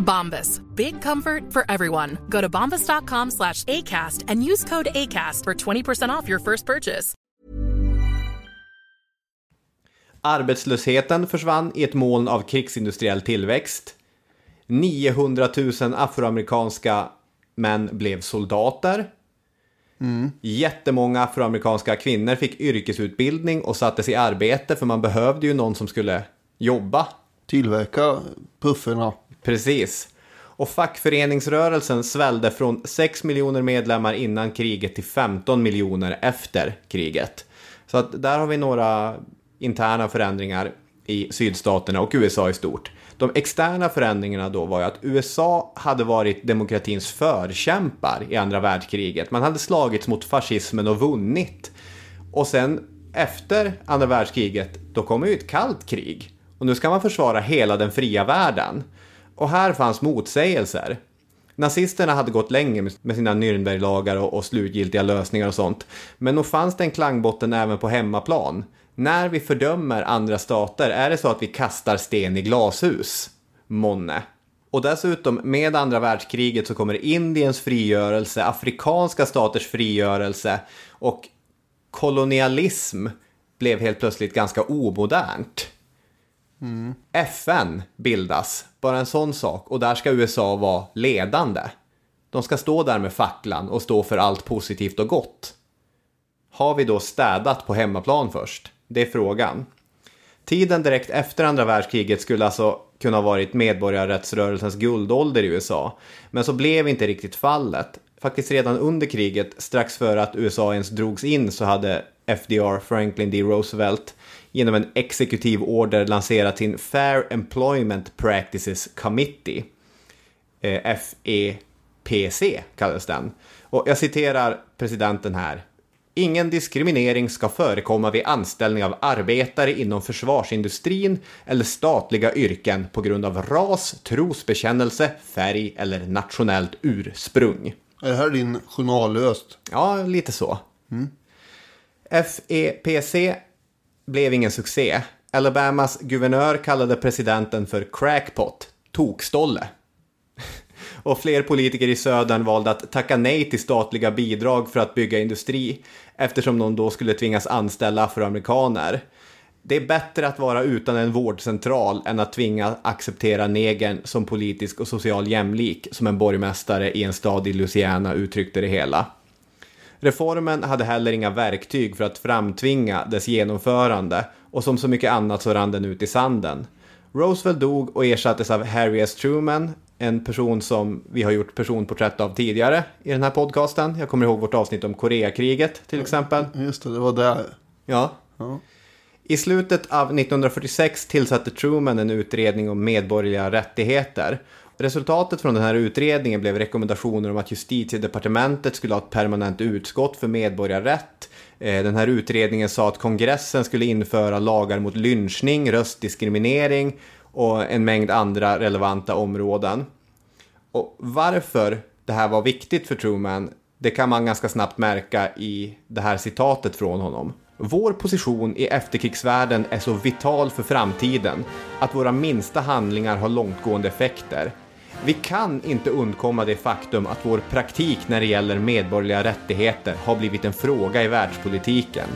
Bombas. Big comfort for everyone. Go to bombas.com slash ACAST and use code ACAST for 20% off your first purchase. Arbetslösheten försvann i ett moln av krigsindustriell tillväxt. 900 000 afroamerikanska män blev soldater. Jättemånga afroamerikanska kvinnor fick yrkesutbildning och sattes i arbete för man behövde ju någon som skulle jobba. Tillverka pufferna. Precis. Och fackföreningsrörelsen svällde från 6 miljoner medlemmar innan kriget till 15 miljoner efter kriget. Så att där har vi några interna förändringar i sydstaterna och USA i stort. De externa förändringarna då var ju att USA hade varit demokratins förkämpar i andra världskriget. Man hade slagits mot fascismen och vunnit. Och sen efter andra världskriget, då kommer ju ett kallt krig. Och nu ska man försvara hela den fria världen. Och här fanns motsägelser. Nazisterna hade gått länge med sina Nürnberglagar och, och slutgiltiga lösningar och sånt. Men nog fanns det en klangbotten även på hemmaplan. När vi fördömer andra stater, är det så att vi kastar sten i glashus? Månne. Och dessutom, med andra världskriget så kommer Indiens frigörelse, afrikanska staters frigörelse och kolonialism blev helt plötsligt ganska omodernt. FN bildas, bara en sån sak, och där ska USA vara ledande. De ska stå där med facklan och stå för allt positivt och gott. Har vi då städat på hemmaplan först? Det är frågan. Tiden direkt efter andra världskriget skulle alltså kunna ha varit medborgarrättsrörelsens guldålder i USA. Men så blev inte riktigt fallet. Faktiskt redan under kriget, strax före att USA ens drogs in, så hade FDR, Franklin D. Roosevelt, genom en exekutiv order lanserat sin Fair Employment Practices Committee. Eh, FEPC kallades den. Och jag citerar presidenten här. Ingen diskriminering ska förekomma vid anställning av arbetare inom försvarsindustrin eller statliga yrken på grund av ras, trosbekännelse, färg eller nationellt ursprung. Är det här din journallöst? Ja, lite så. FEPC blev ingen succé. Alabamas guvernör kallade presidenten för crackpot, tokstolle. (laughs) Och fler politiker i södern valde att tacka nej till statliga bidrag för att bygga industri eftersom de då skulle tvingas anställa afroamerikaner. Det är bättre att vara utan en vårdcentral än att tvinga acceptera negern som politisk och social jämlik, som en borgmästare i en stad i Louisiana uttryckte det hela. Reformen hade heller inga verktyg för att framtvinga dess genomförande och som så mycket annat så rann den ut i sanden. Roosevelt dog och ersattes av Harry S. Truman, en person som vi har gjort personporträtt av tidigare i den här podcasten. Jag kommer ihåg vårt avsnitt om Koreakriget till exempel. Just det, det var där. Ja. Ja. I slutet av 1946 tillsatte Truman en utredning om medborgerliga rättigheter. Resultatet från den här utredningen blev rekommendationer om att justitiedepartementet skulle ha ett permanent utskott för medborgarrätt. Eh, den här utredningen sa att kongressen skulle införa lagar mot lynchning, röstdiskriminering och en mängd andra relevanta områden. Och varför det här var viktigt för Truman, det kan man ganska snabbt märka i det här citatet från honom. Vår position i efterkrigsvärlden är så vital för framtiden att våra minsta handlingar har långtgående effekter. Vi kan inte undkomma det faktum att vår praktik när det gäller medborgerliga rättigheter har blivit en fråga i världspolitiken.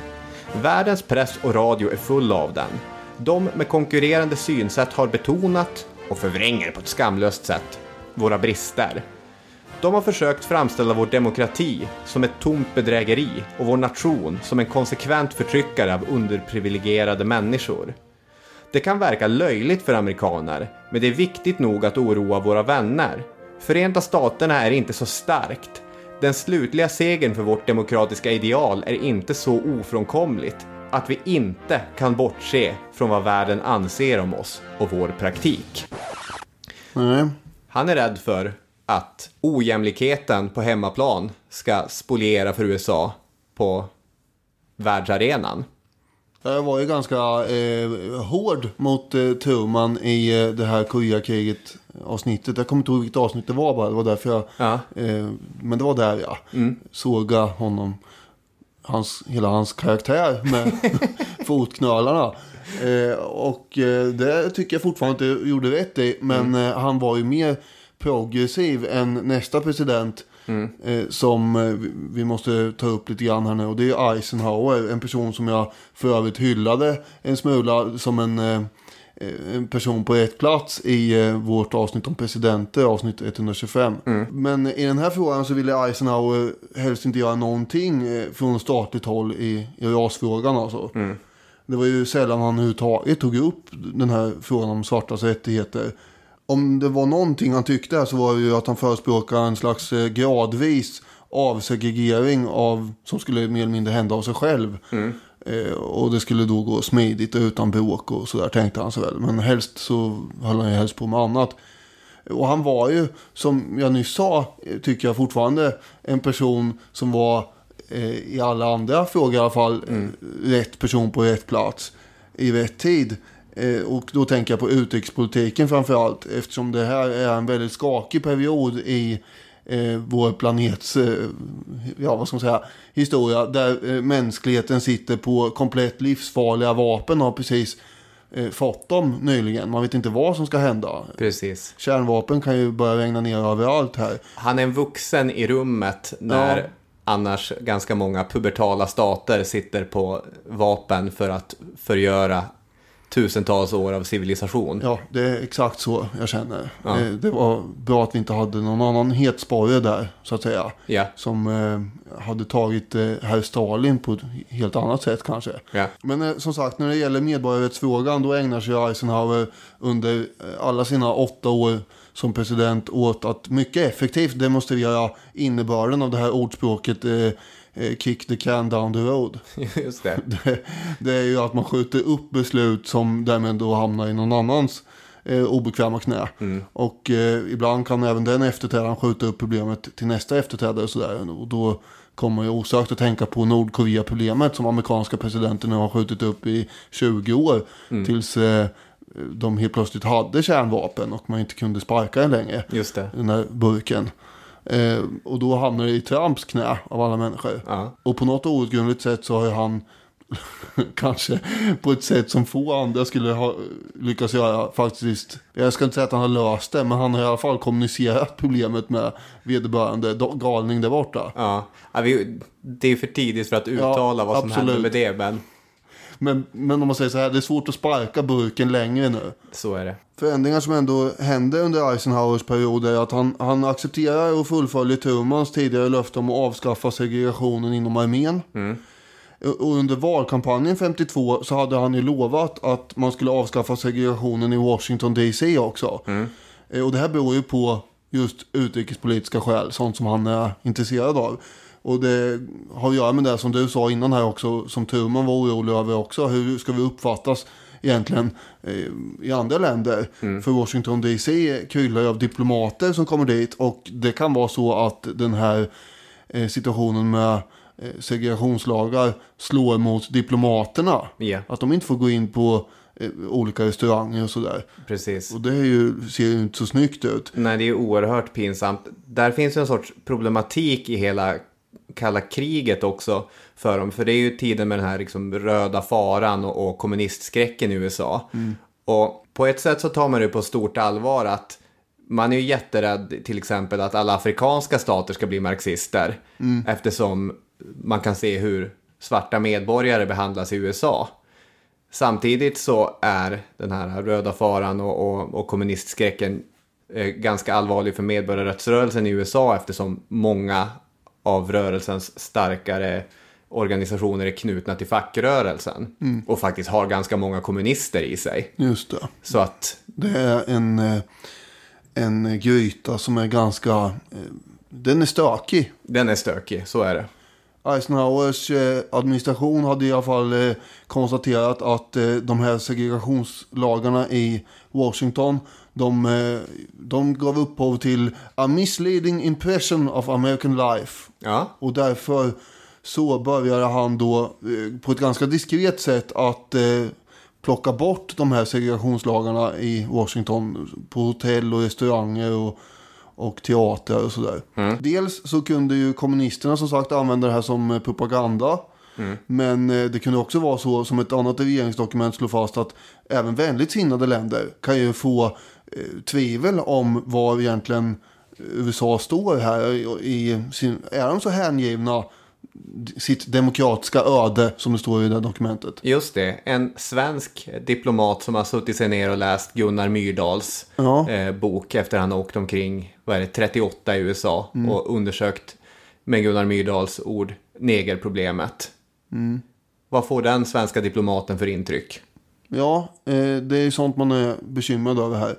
Världens press och radio är full av den. De med konkurrerande synsätt har betonat, och förvränger på ett skamlöst sätt, våra brister. De har försökt framställa vår demokrati som ett tomt bedrägeri och vår nation som en konsekvent förtryckare av underprivilegierade människor. Det kan verka löjligt för amerikaner, men det är viktigt nog att oroa våra vänner. Förenta Staterna är inte så starkt. Den slutliga segern för vårt demokratiska ideal är inte så ofrånkomligt att vi inte kan bortse från vad världen anser om oss och vår praktik. Nej. Han är rädd för att ojämlikheten på hemmaplan ska spoliera för USA på världsarenan. Jag var ju ganska eh, hård mot eh, Truman i eh, det här Koreakriget avsnittet. Jag kommer inte ihåg vilket avsnitt det var bara. Det var därför jag... Ja. Eh, men det var där jag Mm. såga honom. Hans, hela hans karaktär med (laughs) fotknölarna. Eh, och eh, det tycker jag fortfarande inte gjorde rätt i. Men eh, han var ju mer progressiv än nästa president. Eh, som eh, vi- måste ta upp lite grann här nu. Och det är Eisenhower. En person som jag för övrigt hyllade en smula som en, eh, en person på rätt plats i eh, vårt avsnitt om presidenter, avsnitt 125. Men i den här frågan så ville Eisenhower helst inte göra någonting från statligt håll i, i rasfrågan alltså. Det var ju sällan han överhuvudtaget tog upp den här frågan om svartas rättigheter. Om det var någonting han tyckte så var det ju att han förespråkade en slags eh, gradvis avsegregering av, som skulle mer eller mindre hända av sig själv. Eh, och det skulle då gå smidigt och utan bråk och sådär tänkte han sig väl. Men helst så höll han ju helst på med annat. Och han var ju, som jag nyss sa, eh, tycker jag fortfarande, en person som var eh, i alla andra frågor i alla fall eh, rätt person på rätt plats i rätt tid. Eh, och då tänker jag på utrikespolitiken framför allt. Eftersom det här är en väldigt skakig period i eh, vår planets, eh, ja vad ska man säga, historia. Där eh, mänskligheten sitter på komplett livsfarliga vapen och har precis eh, fått dem nyligen. Man vet inte vad som ska hända. Precis. Kärnvapen kan ju börja regna ner överallt här. Han är en vuxen i rummet när Ja. annars ganska många pubertala stater sitter på vapen för att förgöra tusentals år av civilisation. Ja, det är exakt så jag känner. Ja. Eh, Det var bra att vi inte hade någon annan hetsporre där, så att säga. Ja. Som eh, hade tagit eh, herr Stalin på ett helt annat sätt kanske. Ja. Men eh, som sagt, när det gäller medborgarrättsfrågan då ägnar sig Eisenhower under eh, alla sina åtta år som president åt att mycket effektivt demonstrera innebörden av det här ordspråket eh, eh, kick the can down the road. (laughs) Just det. (laughs) Det, det är ju att man skjuter upp beslut som därmed då hamnar i någon annans eh, obekväma knä. Och eh, ibland kan även den efterträdaren skjuta upp problemet till nästa efterträdare och sådär. Och då kommer ju osökt att tänka på Nordkorea-problemet som amerikanska presidenter nu har skjutit upp i 20 år. Tills eh, de helt plötsligt hade kärnvapen och man inte kunde sparka den längre. Just det. Den där burken. Eh, och då hamnar det i Trumps knä av alla människor. Ja. Och på något outgrundligt sätt så har ju han (laughs) kanske på ett sätt som få andra skulle ha lyckats göra faktiskt. Jag ska inte säga att han har löst det, men han har i alla fall kommunicerat problemet med vederbörande galning där borta. Ja, ja det är för tidigt för att uttala vad som absolut. händer med det, men Men, men om man säger så här, det är svårt att sparka burken längre nu. så är det. Förändringar som ändå hände under Eisenhowers period är att han, han accepterar och fullföljer Trumans tidigare löfte om att avskaffa segregationen inom armén. Och under valkampanjen 52 så hade han ju lovat att man skulle avskaffa segregationen i Washington DC också. Eh, Och det här beror ju på just utrikespolitiska skäl, sånt som han är intresserad av. Och det har att göra med det som du sa innan här också, som Truman var orolig över också. Hur ska vi uppfattas egentligen eh, i andra länder? För Washington DC kryllar ju av diplomater som kommer dit och det kan vara så att den här eh, situationen med eh, segregationslagar slår mot diplomaterna. Ja. Att de inte får gå in på olika restauranger och sådär. Precis. Och det ju, ser ju inte så snyggt ut. Nej, det är oerhört pinsamt. Där finns ju en sorts problematik i hela kalla kriget också för dem. För det är ju tiden med den här liksom röda faran och, och kommunistskräcken i USA. Och på ett sätt så tar man det på stort allvar att man är ju jätterädd till exempel att alla afrikanska stater ska bli marxister. Eftersom man kan se hur svarta medborgare behandlas i USA. Samtidigt så är den här röda faran och, och, och kommunistskräcken eh, ganska allvarlig för medborgarrättsrörelsen i USA eftersom många av rörelsens starkare organisationer är knutna till fackrörelsen och faktiskt har ganska många kommunister i sig. Just det. Så att, Det är en, eh, en gryta som är ganska... eh, Den är stökig. den är stökig, så är det. Eisenhowers eh, administration hade i alla fall konstaterat att de här segregationslagarna i Washington de, eh, de gav upphov till a misleading impression of American life. Ja, Och därför så började han då eh, på ett ganska diskret sätt att eh, plocka bort de här segregationslagarna i Washington på hotell och restauranger och, och teatrar och sådär. Dels så kunde ju kommunisterna som sagt använda det här som propaganda. Men eh, det kunde också vara så som ett annat regeringsdokument slår fast att även vänligt sinnade länder kan ju få tvivel om var egentligen USA står här i sin, är de så hängivna sitt demokratiska öde som det står i det här dokumentet. Just det, en svensk diplomat som har suttit sig ner och läst Gunnar Myrdals Ja. eh, bok efter han åkt omkring, vad är det, 38 i USA Mm. och undersökt med Gunnar Myrdals ord negerproblemet. Mm. Vad får den svenska diplomaten för intryck? Ja, eh, det är ju sånt man är bekymrad över här.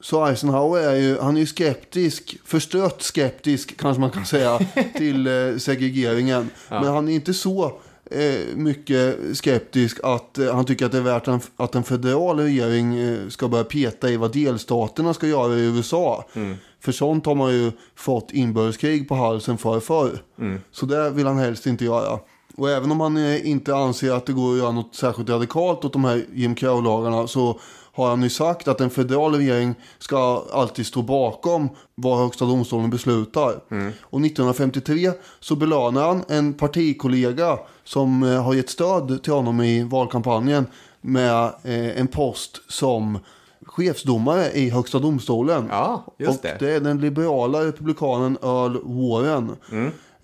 Så Eisenhower är ju, han är ju skeptisk, förstört skeptisk kanske man kan säga, (laughs) till eh, segregeringen. Ja. Men han är inte så eh, mycket skeptisk att eh, han tycker att det är värt en, att en federal regering ska börja peta i vad delstaterna ska göra i USA. Mm. För sånt har man ju fått inbördeskrig på halsen för förr. Mm. Så det vill han helst inte göra. Och även om han inte anser att det går att göra något särskilt radikalt åt de här Jim Crow-lagarna så har han ju sagt att en federal regering ska alltid stå bakom vad högsta domstolen beslutar. Och 1953 så belönar han en partikollega som eh, har gett stöd till honom i valkampanjen med eh, en post som chefsdomare i högsta domstolen. Ja, just och det. är den liberala republikanen Earl Warren.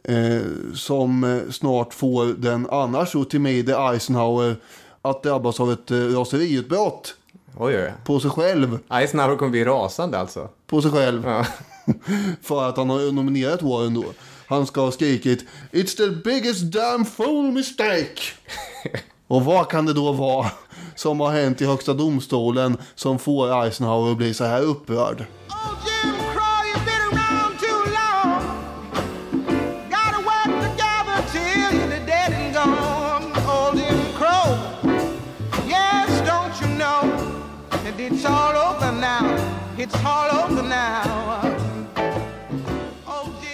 Eh, som eh, snart får den annars så timide Eisenhower att drabbas av ett eh, raseriutbrott Oj, oj. på sig själv. Eisenhower kommer bli rasande alltså. På sig själv. Ja. (laughs) För att han har nominerat Warren då. Han ska ha skrikit It's the biggest damn fool mistake. (laughs) Och vad kan det då vara som har hänt i högsta domstolen som får Eisenhower att bli så här upprörd? Gotta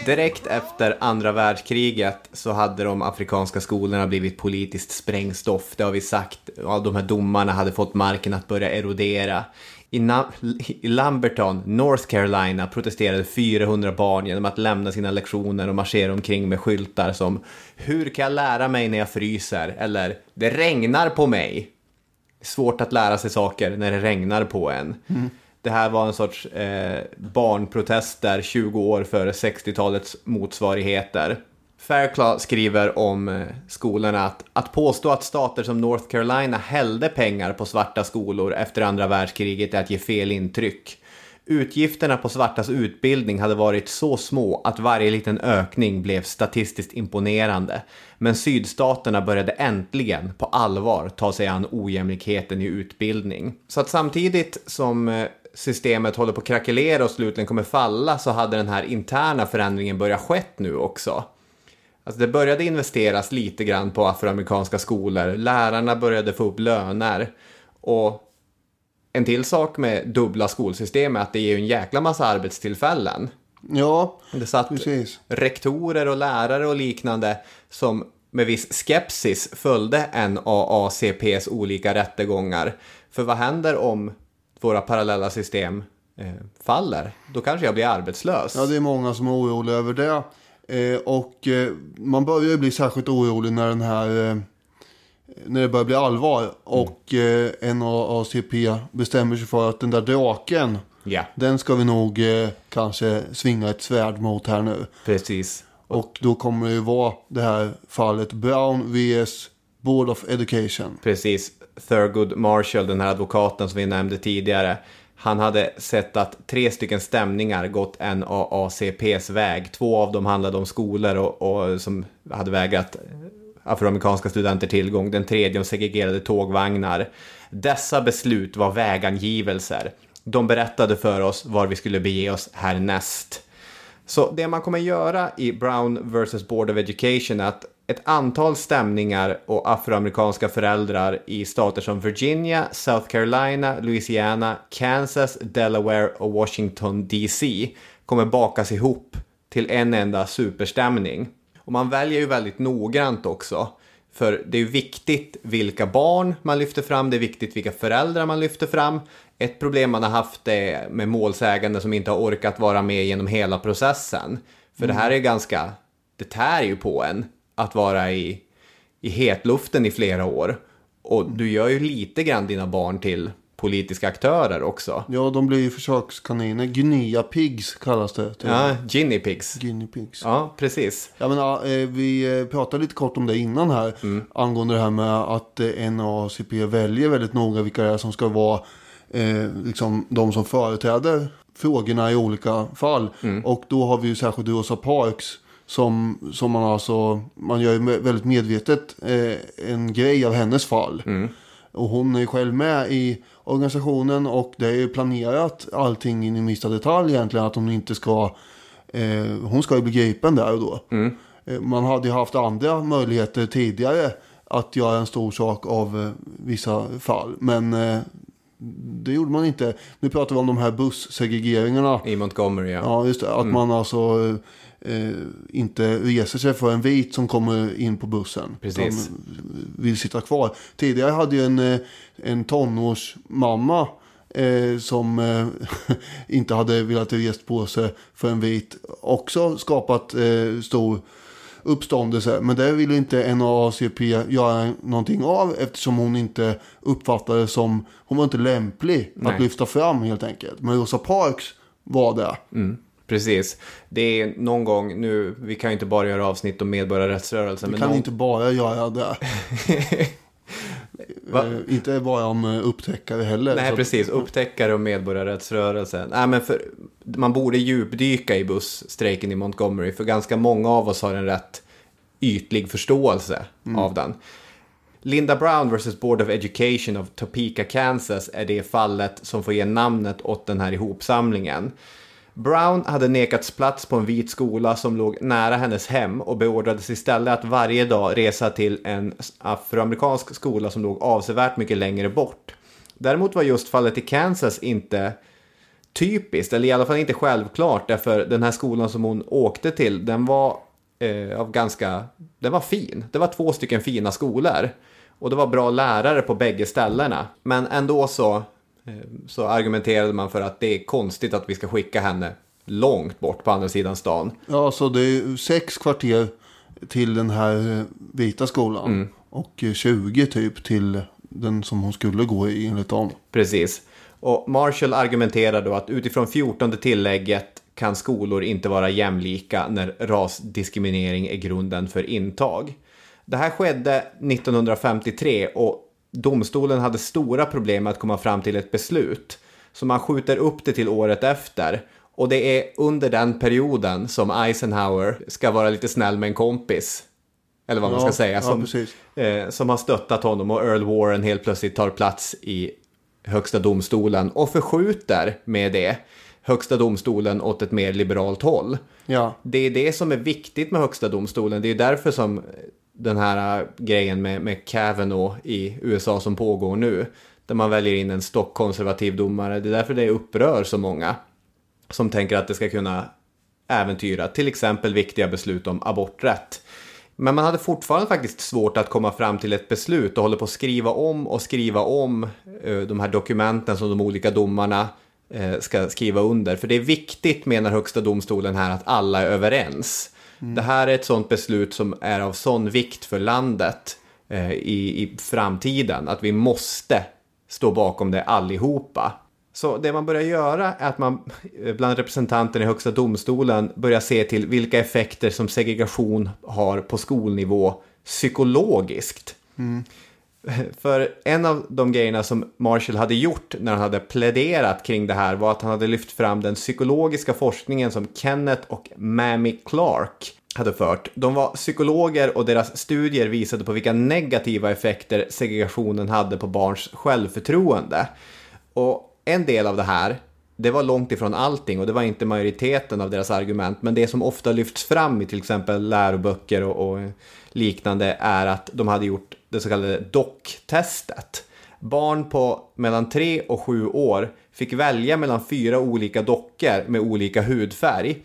Direkt efter andra världskriget så hade de afrikanska skolorna blivit politiskt sprängstoff. Det har vi sagt. Ja, de här domarna hade fått marken att börja erodera. I, Na- I Lamberton, North Carolina, protesterade 400 barn genom att lämna sina lektioner och marschera omkring med skyltar som “Hur kan jag lära mig när jag fryser?” eller “Det regnar på mig”. Svårt att lära sig saker när det regnar på en. Det här var en sorts eh, barnprotester 20 år före 60-talets motsvarigheter. Fairclough skriver om eh, skolorna att, att påstå att stater som North Carolina hällde pengar på svarta skolor efter andra världskriget är att ge fel intryck. Utgifterna på svartas utbildning hade varit så små att varje liten ökning blev statistiskt imponerande. Men sydstaterna började äntligen på allvar ta sig an ojämlikheten i utbildning. Så att samtidigt som eh, systemet håller på att krackelera och slutligen kommer falla så hade den här interna förändringen börjat skett nu också. Alltså det började investeras lite grann på afroamerikanska skolor. Lärarna började få upp löner. Och en till sak med dubbla skolsystem är att det ger en jäkla massa arbetstillfällen. Ja, Det satt precis. rektorer och lärare och liknande som med viss skepsis följde NAACPs olika rättegångar. För vad händer om våra parallella system eh, faller? Då kanske jag blir arbetslös. Ja, det är många som är oroliga över det. Eh, och eh, man börjar ju bli särskilt orolig när den här... När det börjar bli allvar. Och eh, NAACP bestämmer sig för att den där draken. Ja. Den ska vi nog kanske svinga ett svärd mot här nu. Precis. Och då kommer det ju vara det här fallet Brown vs Board of Education. Precis. Thurgood Marshall, den här advokaten som vi nämnde tidigare. Han hade sett att tre stycken stämningar gått NAACPs väg. Två av dem handlade om skolor och, och som hade vägrat afroamerikanska studenter tillgång. Den tredje om segregerade tågvagnar. Dessa beslut var vägangivelser. De berättade för oss var vi skulle bege oss härnäst. Så det man kommer göra i Brown vs Board of Education är att ett antal stämningar och afroamerikanska föräldrar i stater som Virginia, South Carolina, Louisiana, Kansas, Delaware och Washington DC kommer bakas ihop till en enda superstämning. Och man väljer ju väldigt noggrant också. För det är viktigt vilka barn man lyfter fram, det är viktigt vilka föräldrar man lyfter fram. Ett problem man har haft är med målsägande som inte har orkat vara med genom hela processen. För det här är ganska, det tär ju på en att vara i i hetluften i flera år. Och du gör ju lite grann dina barn till politiska aktörer också. Ja, de blir ju försökskaniner. Guinea pigs kallas det. Ja, guinea pigs. Guinea pigs. Ja, precis. Jag menar, eh, vi eh, pratade lite kort om det innan här. Angående det här med att eh, NACP väljer väldigt noga vilka det är som ska vara eh, liksom de som företräder frågorna i olika fall. Och då har vi ju särskilt Rosa Parks. Som, som man alltså, man gör ju väldigt medvetet eh, en grej av hennes fall. Och hon är ju själv med i organisationen och det är ju planerat allting in i minsta detalj egentligen. Att hon inte ska, eh, hon ska ju bli gripen där och då. Eh, Man hade ju haft andra möjligheter tidigare att göra en stor sak av eh, vissa fall. Men eh, det gjorde man inte. Nu pratar vi om de här bussegregeringarna. I Montgomery, ja. Ja, just det. Att man alltså eh, inte reser sig för en vit som kommer in på bussen. Precis. Som vill sitta kvar. Tidigare hade ju en, eh, en tonårsmamma eh, som eh, (laughs) inte hade velat resa på sig för en vit också skapat eh, stor uppståndelse. Men det ville inte NAACP göra någonting av eftersom hon inte uppfattade som, hon var inte lämplig Nej. att lyfta fram helt enkelt. Men Rosa Parks var det. Mm, precis. Det är någon gång nu, vi kan ju inte bara göra avsnitt om medborgarrättsrörelsen. Vi men kan någon... inte bara göra det. (laughs) Eh, inte bara om eh, upptäckare heller. Nej, Så- precis. Upptäckare och medborgarrättsrörelsen. Nej, men för, man borde djupdyka i bussstrejken i Montgomery. För ganska många av oss har en rätt ytlig förståelse Mm. av den. Linda Brown vs. Board of Education of Topeka, Kansas är det fallet som får ge namnet åt den här ihopsamlingen. Brown hade nekats plats på en vit skola som låg nära hennes hem och beordrades istället att varje dag resa till en afroamerikansk skola som låg avsevärt mycket längre bort. Däremot var just fallet i Kansas inte typiskt, eller i alla fall inte självklart, därför den här skolan som hon åkte till, den var eh, av ganska, den var fin. Det var två stycken fina skolor. Och det var bra lärare på bägge ställena. Men ändå så, så argumenterade man för att det är konstigt att vi ska skicka henne långt bort på andra sidan stan. Ja, så det är sex kvarter till den här eh, vita skolan. Mm. Och eh, 20 typ till den som hon skulle gå i enligt dem. Precis. Och Marshall argumenterar då att utifrån 14 tillägget kan skolor inte vara jämlika när rasdiskriminering är grunden för intag. Det här skedde 1953 och domstolen hade stora problem med att komma fram till ett beslut. Så man skjuter upp det till året efter. Och det är under den perioden som Eisenhower ska vara lite snäll med en kompis. Eller vad man Ja, ska säga. ja, Som, precis. eh, som har stöttat honom och Earl Warren helt plötsligt tar plats i högsta domstolen och förskjuter med det högsta domstolen åt ett mer liberalt håll. Ja. Det är det som är viktigt med högsta domstolen. Det är därför som den här äh, grejen med, med Kavanaugh i USA som pågår nu. Där man väljer in en stockkonservativ domare. Det är därför det upprör så många. Som tänker att det ska kunna äventyra till exempel viktiga beslut om aborträtt. Men man hade fortfarande faktiskt svårt att komma fram till ett beslut och håller på att skriva om och skriva om äh, de här dokumenten som de olika domarna äh, ska skriva under. För det är viktigt, menar högsta domstolen här, att alla är överens. Mm. Det här är ett sånt beslut som är av sån vikt för landet eh, i, i framtiden att vi måste stå bakom det allihopa. Så det man börjar göra är att man eh, bland representanterna i högsta domstolen börjar se till vilka effekter som segregation har på skolnivå psykologiskt. Mm. (laughs) För en av de grejerna som Marshall hade gjort när han hade pläderat kring det här var att han hade lyft fram den psykologiska forskningen som Kenneth och Mammy Clark hade fört. De var psykologer och deras studier visade på vilka negativa effekter segregationen hade på barns självförtroende. Och en del av det här, det var långt ifrån allting och det var inte majoriteten av deras argument. Men det som ofta lyfts fram i till exempel läroböcker och, och liknande är att de hade gjort det så kallade docktestet. Barn på mellan 3 och 7 år fick välja mellan fyra olika dockor med olika hudfärg.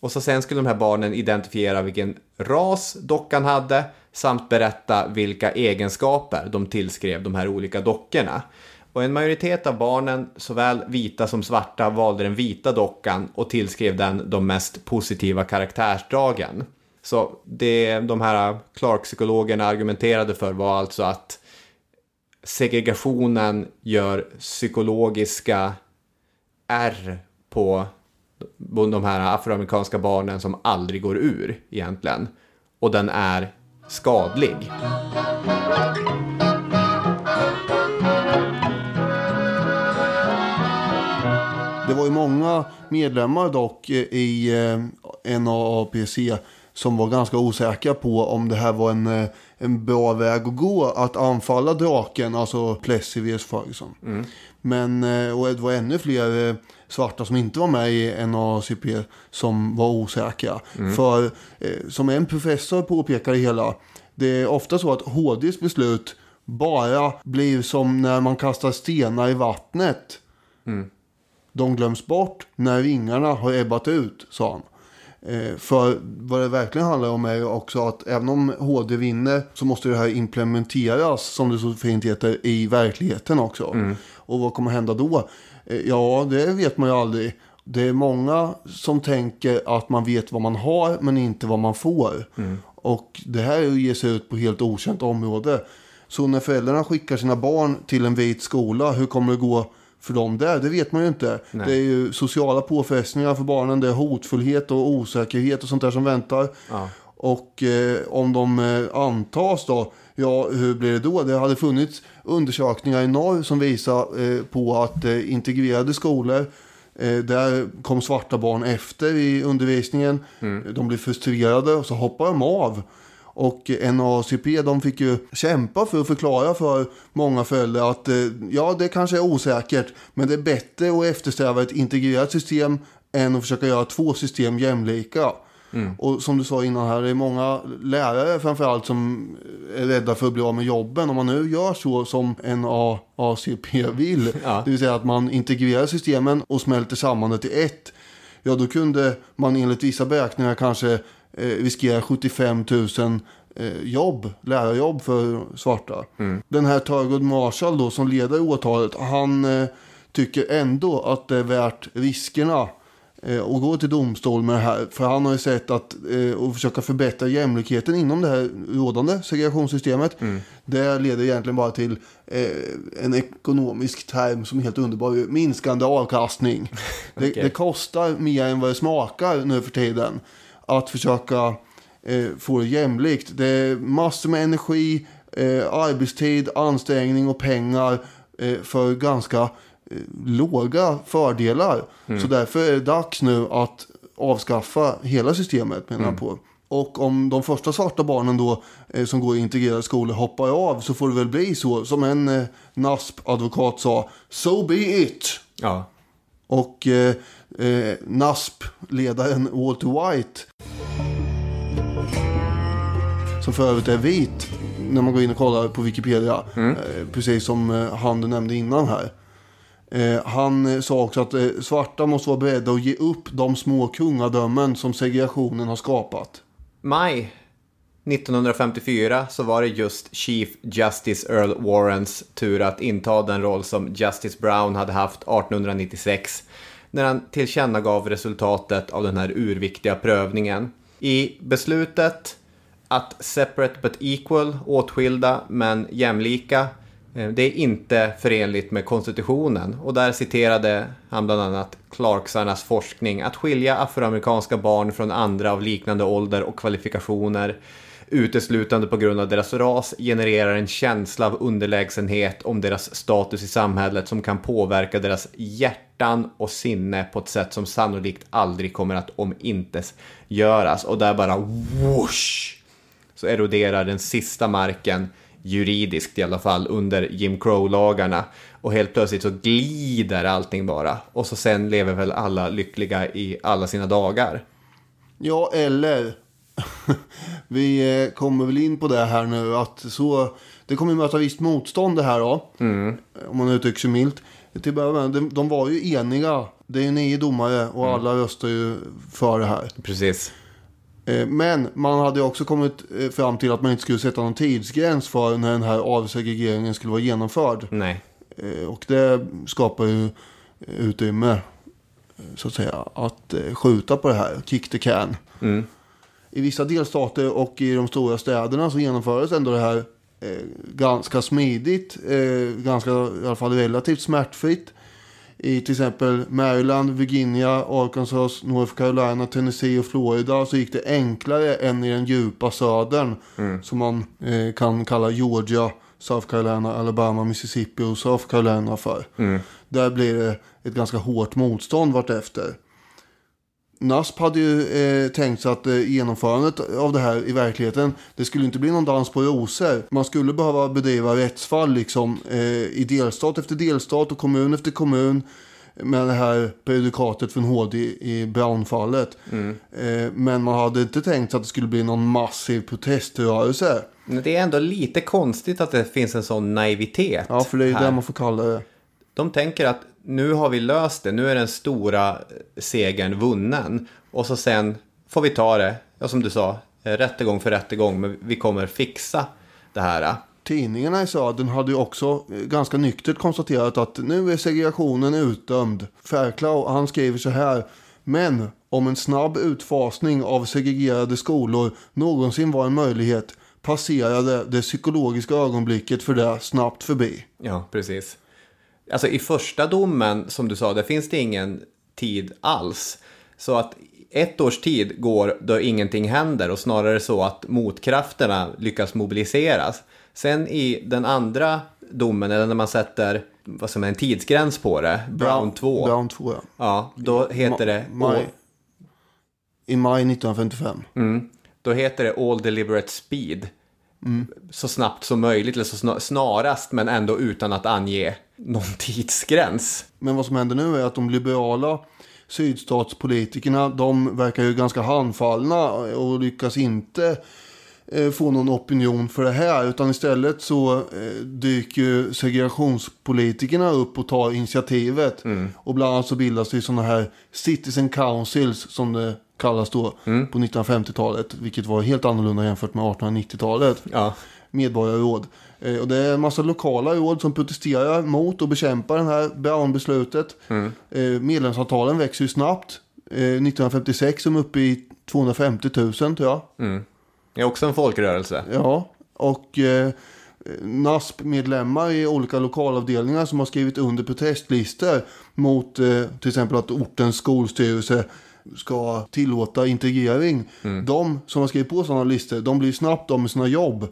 Och så sen skulle de här barnen identifiera vilken ras dockan hade samt berätta vilka egenskaper de tillskrev de här olika dockorna. Och en majoritet av barnen, såväl vita som svarta, valde den vita dockan och tillskrev den de mest positiva karaktärsdragen. Så det de här Clark-psykologerna argumenterade för var alltså att segregationen gör psykologiska ärr på de här afroamerikanska barnen som aldrig går ur egentligen. Och den är skadlig. Det var ju många medlemmar dock i eh, NAAPC som var ganska osäkra på om det här var en, eh, en bra väg att gå. Att anfalla draken, alltså Plessy vs Ferguson. Mm. Men eh, och det var ännu fler svarta som inte var med i NACP som var osäkra. Mm. För som en professor påpekar det hela, det är ofta så att HDs beslut bara blir som när man kastar stenar i vattnet. Mm. De glöms bort när vingarna har ebbat ut, sa han. Eh, för vad det verkligen handlar om är också att även om HD vinner så måste det här implementeras, som det så fint heter, i verkligheten också. Mm. Och vad kommer hända då? Eh, ja, det vet man ju aldrig. Det är många som tänker att man vet vad man har men inte vad man får. Mm. Och det här ger sig ut på helt okänt område. Så när föräldrarna skickar sina barn till en vit skola, hur kommer det gå för dem där? Det vet man ju inte. Nej. Det är ju sociala påfrestningar för barnen. Det är hotfullhet och osäkerhet och sånt där som väntar. Ja. Och eh, om de eh, antas då, ja hur blir det då? Det hade funnits undersökningar i norr som visar eh, på att eh, integrerade skolor eh, där kom svarta barn efter i undervisningen. Mm. De blir frustrerade och så hoppar de av. Och NACP de fick ju kämpa för att förklara för många föräldrar att eh, ja, det kanske är osäkert, men det är bättre att eftersträva ett integrerat system än att försöka göra två system jämlika. Mm. Och som du sa innan här, det är många lärare framförallt som är rädda för att bli av med jobben. Om man nu gör så som NAACP vill, (laughs) ja. det vill säga att man integrerar systemen och smälter samman det till ett. Ja, då kunde man enligt vissa beräkningar kanske riskerar 75 000 eh, jobb, lärarjobb för svarta. Mm. Den här Thurgood Marshall då som leder åtalet, han eh, tycker ändå att det är värt riskerna eh, och gå till domstol med det här. För han har ju sett att eh, och försöka förbättra jämlikheten inom det här rådande segregationssystemet. Mm. Det leder egentligen bara till eh, en ekonomisk term som är helt underbar. Minskande avkastning. okay. (laughs) det, det, kostar mer än vad det smakar nu för tiden att försöka eh, få det jämlikt. Det är massor med energi, eh, arbetstid, ansträngning och pengar eh, för ganska eh, låga fördelar. Mm. Så därför är det dags nu att avskaffa hela systemet menar mm. på. Och om de första svarta barnen då eh, som går i integrerade skolor hoppar av så får det väl bli så. Som en eh, NASP-advokat sa, so be it. Ja. Och eh, eh, NASP-ledaren Walter White. Som för övrigt är vit. När man går in och kollar på Wikipedia. Mm. Eh, precis som eh, han du nämnde innan här. Eh, han eh, sa också att svarta måste vara beredda att ge upp de små kungadömen som segregationen har skapat. Maj 1954 så var det just Chief Justice Earl Warrens tur att inta den roll som Justice Brown hade haft 1896 när han tillkännagav resultatet av den här urviktiga prövningen. I beslutet att separate but equal, åtskilda men jämlika, eh, det är inte förenligt med konstitutionen. Och där citerade han bland annat Clarksarnas forskning att skilja afroamerikanska barn från andra av liknande ålder och kvalifikationer uteslutande på grund av deras ras genererar en känsla av underlägsenhet om deras status i samhället som kan påverka deras hjärtan och sinne på ett sätt som sannolikt aldrig kommer att omintes göras. Och där bara whoosh så eroderar den sista marken juridiskt i alla fall under Jim Crow-lagarna. Och helt plötsligt så glider allting bara. Och så sen lever väl alla lyckliga i alla sina dagar. Ja, eller (laughs) vi eh, kommer väl in på det här nu att så, det kommer möta visst motstånd det här då. Mm. Om man uttrycker sig milt. Till början, de, de var ju eniga. Det är ju nio domare och mm. alla röstar ju för det här. Precis. Eh, men man hade också kommit eh, fram till att man inte skulle sätta någon tidsgräns för när den här avsegregeringen skulle vara genomförd. Nej. Och det skapar ju utrymme, så att säga, att skjuta på det här. Kick the can. Mm. I vissa delstater och i de stora städerna så genomfördes ändå det här eh, ganska smidigt, eh, ganska i alla fall relativt smärtfritt. I till exempel Maryland, Virginia, Arkansas, North Carolina, Tennessee och Florida så gick det enklare än i den djupa södern. Som man eh, kan kalla Georgia, South Carolina, Alabama, Mississippi och South Carolina för. Där blir det ett ganska hårt motstånd vartefter. NASP hade ju eh, tänkt sig att eh, genomförandet av det här i verkligheten, det skulle inte bli någon dans på rosor. Man skulle behöva bedriva rättsfall liksom eh, i delstat efter delstat och kommun efter kommun med det här prejudikatet från HD i Brown-fallet. Eh, men man hade inte tänkt sig att det skulle bli någon massiv proteströrelse. Men det är ändå lite konstigt att det finns en sån naivitet. Ja, för det är ju det man får kalla det. De tänker att nu har vi löst det, nu är den stora segern vunnen. Och så sen får vi ta det, ja, som du sa, eh, rättegång för rättegång, men vi kommer fixa det här. Tidningarna i södern hade ju också eh, ganska nyktert konstaterat att nu är segregationen utdömd. Fairclough han skriver så här. Men om en snabb utfasning av segregerade skolor någonsin var en möjlighet passerade det psykologiska ögonblicket för det snabbt förbi. Ja, precis. Alltså i första domen, som du sa, där finns det ingen tid alls. Så att ett års tid går då ingenting händer och snarare så att motkrafterna lyckas mobiliseras. Sen i den andra domen, eller när man sätter vad som är en tidsgräns på det, Brown 2. Brown 2 ja. Ja, då heter det... Maj, I maj 1955. Mm. Då heter det All Deliberate Speed. Mm. Så snabbt som möjligt, eller så snar- snarast, men ändå utan att ange någon tidsgräns. Men vad som händer nu är att de liberala sydstatspolitikerna, de verkar ju ganska handfallna och lyckas inte eh, få någon opinion för det här. Utan istället så eh, dyker ju segregationspolitikerna upp och tar initiativet. Och bland annat så bildas det ju sådana här citizen councils som det kallas då på 1950-talet. Vilket var helt annorlunda jämfört med 1890-talet. Ja. Medborgarråd. Eh, och det är en massa lokala råd som protesterar mot och bekämpar det här Brown-beslutet. Eh, medlemsavtalen växer ju snabbt. Eh, 1956 är de uppe i 250 000 tror jag. Mm. Det är också en folkrörelse. Ja, och eh, NASP-medlemmar i olika lokalavdelningar som har skrivit under protestlistor mot eh, till exempel att ortens skolstyrelse ska tillåta integrering. De som har skrivit på sådana listor, de blir snabbt av med sina jobb.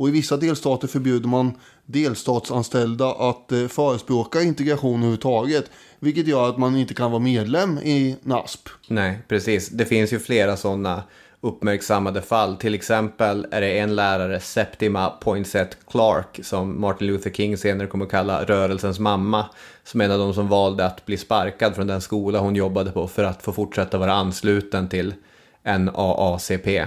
Och i vissa delstater förbjuder man delstatsanställda att eh, förespråka integration överhuvudtaget. Vilket gör att man inte kan vara medlem i NASP. Nej, precis. Det finns ju flera sådana uppmärksammade fall. Till exempel är det en lärare, Septima Poinsett Clark, som Martin Luther King senare kommer att kalla rörelsens mamma, som är en av de som valde att bli sparkad från den skola hon jobbade på för att få fortsätta vara ansluten till NAACP.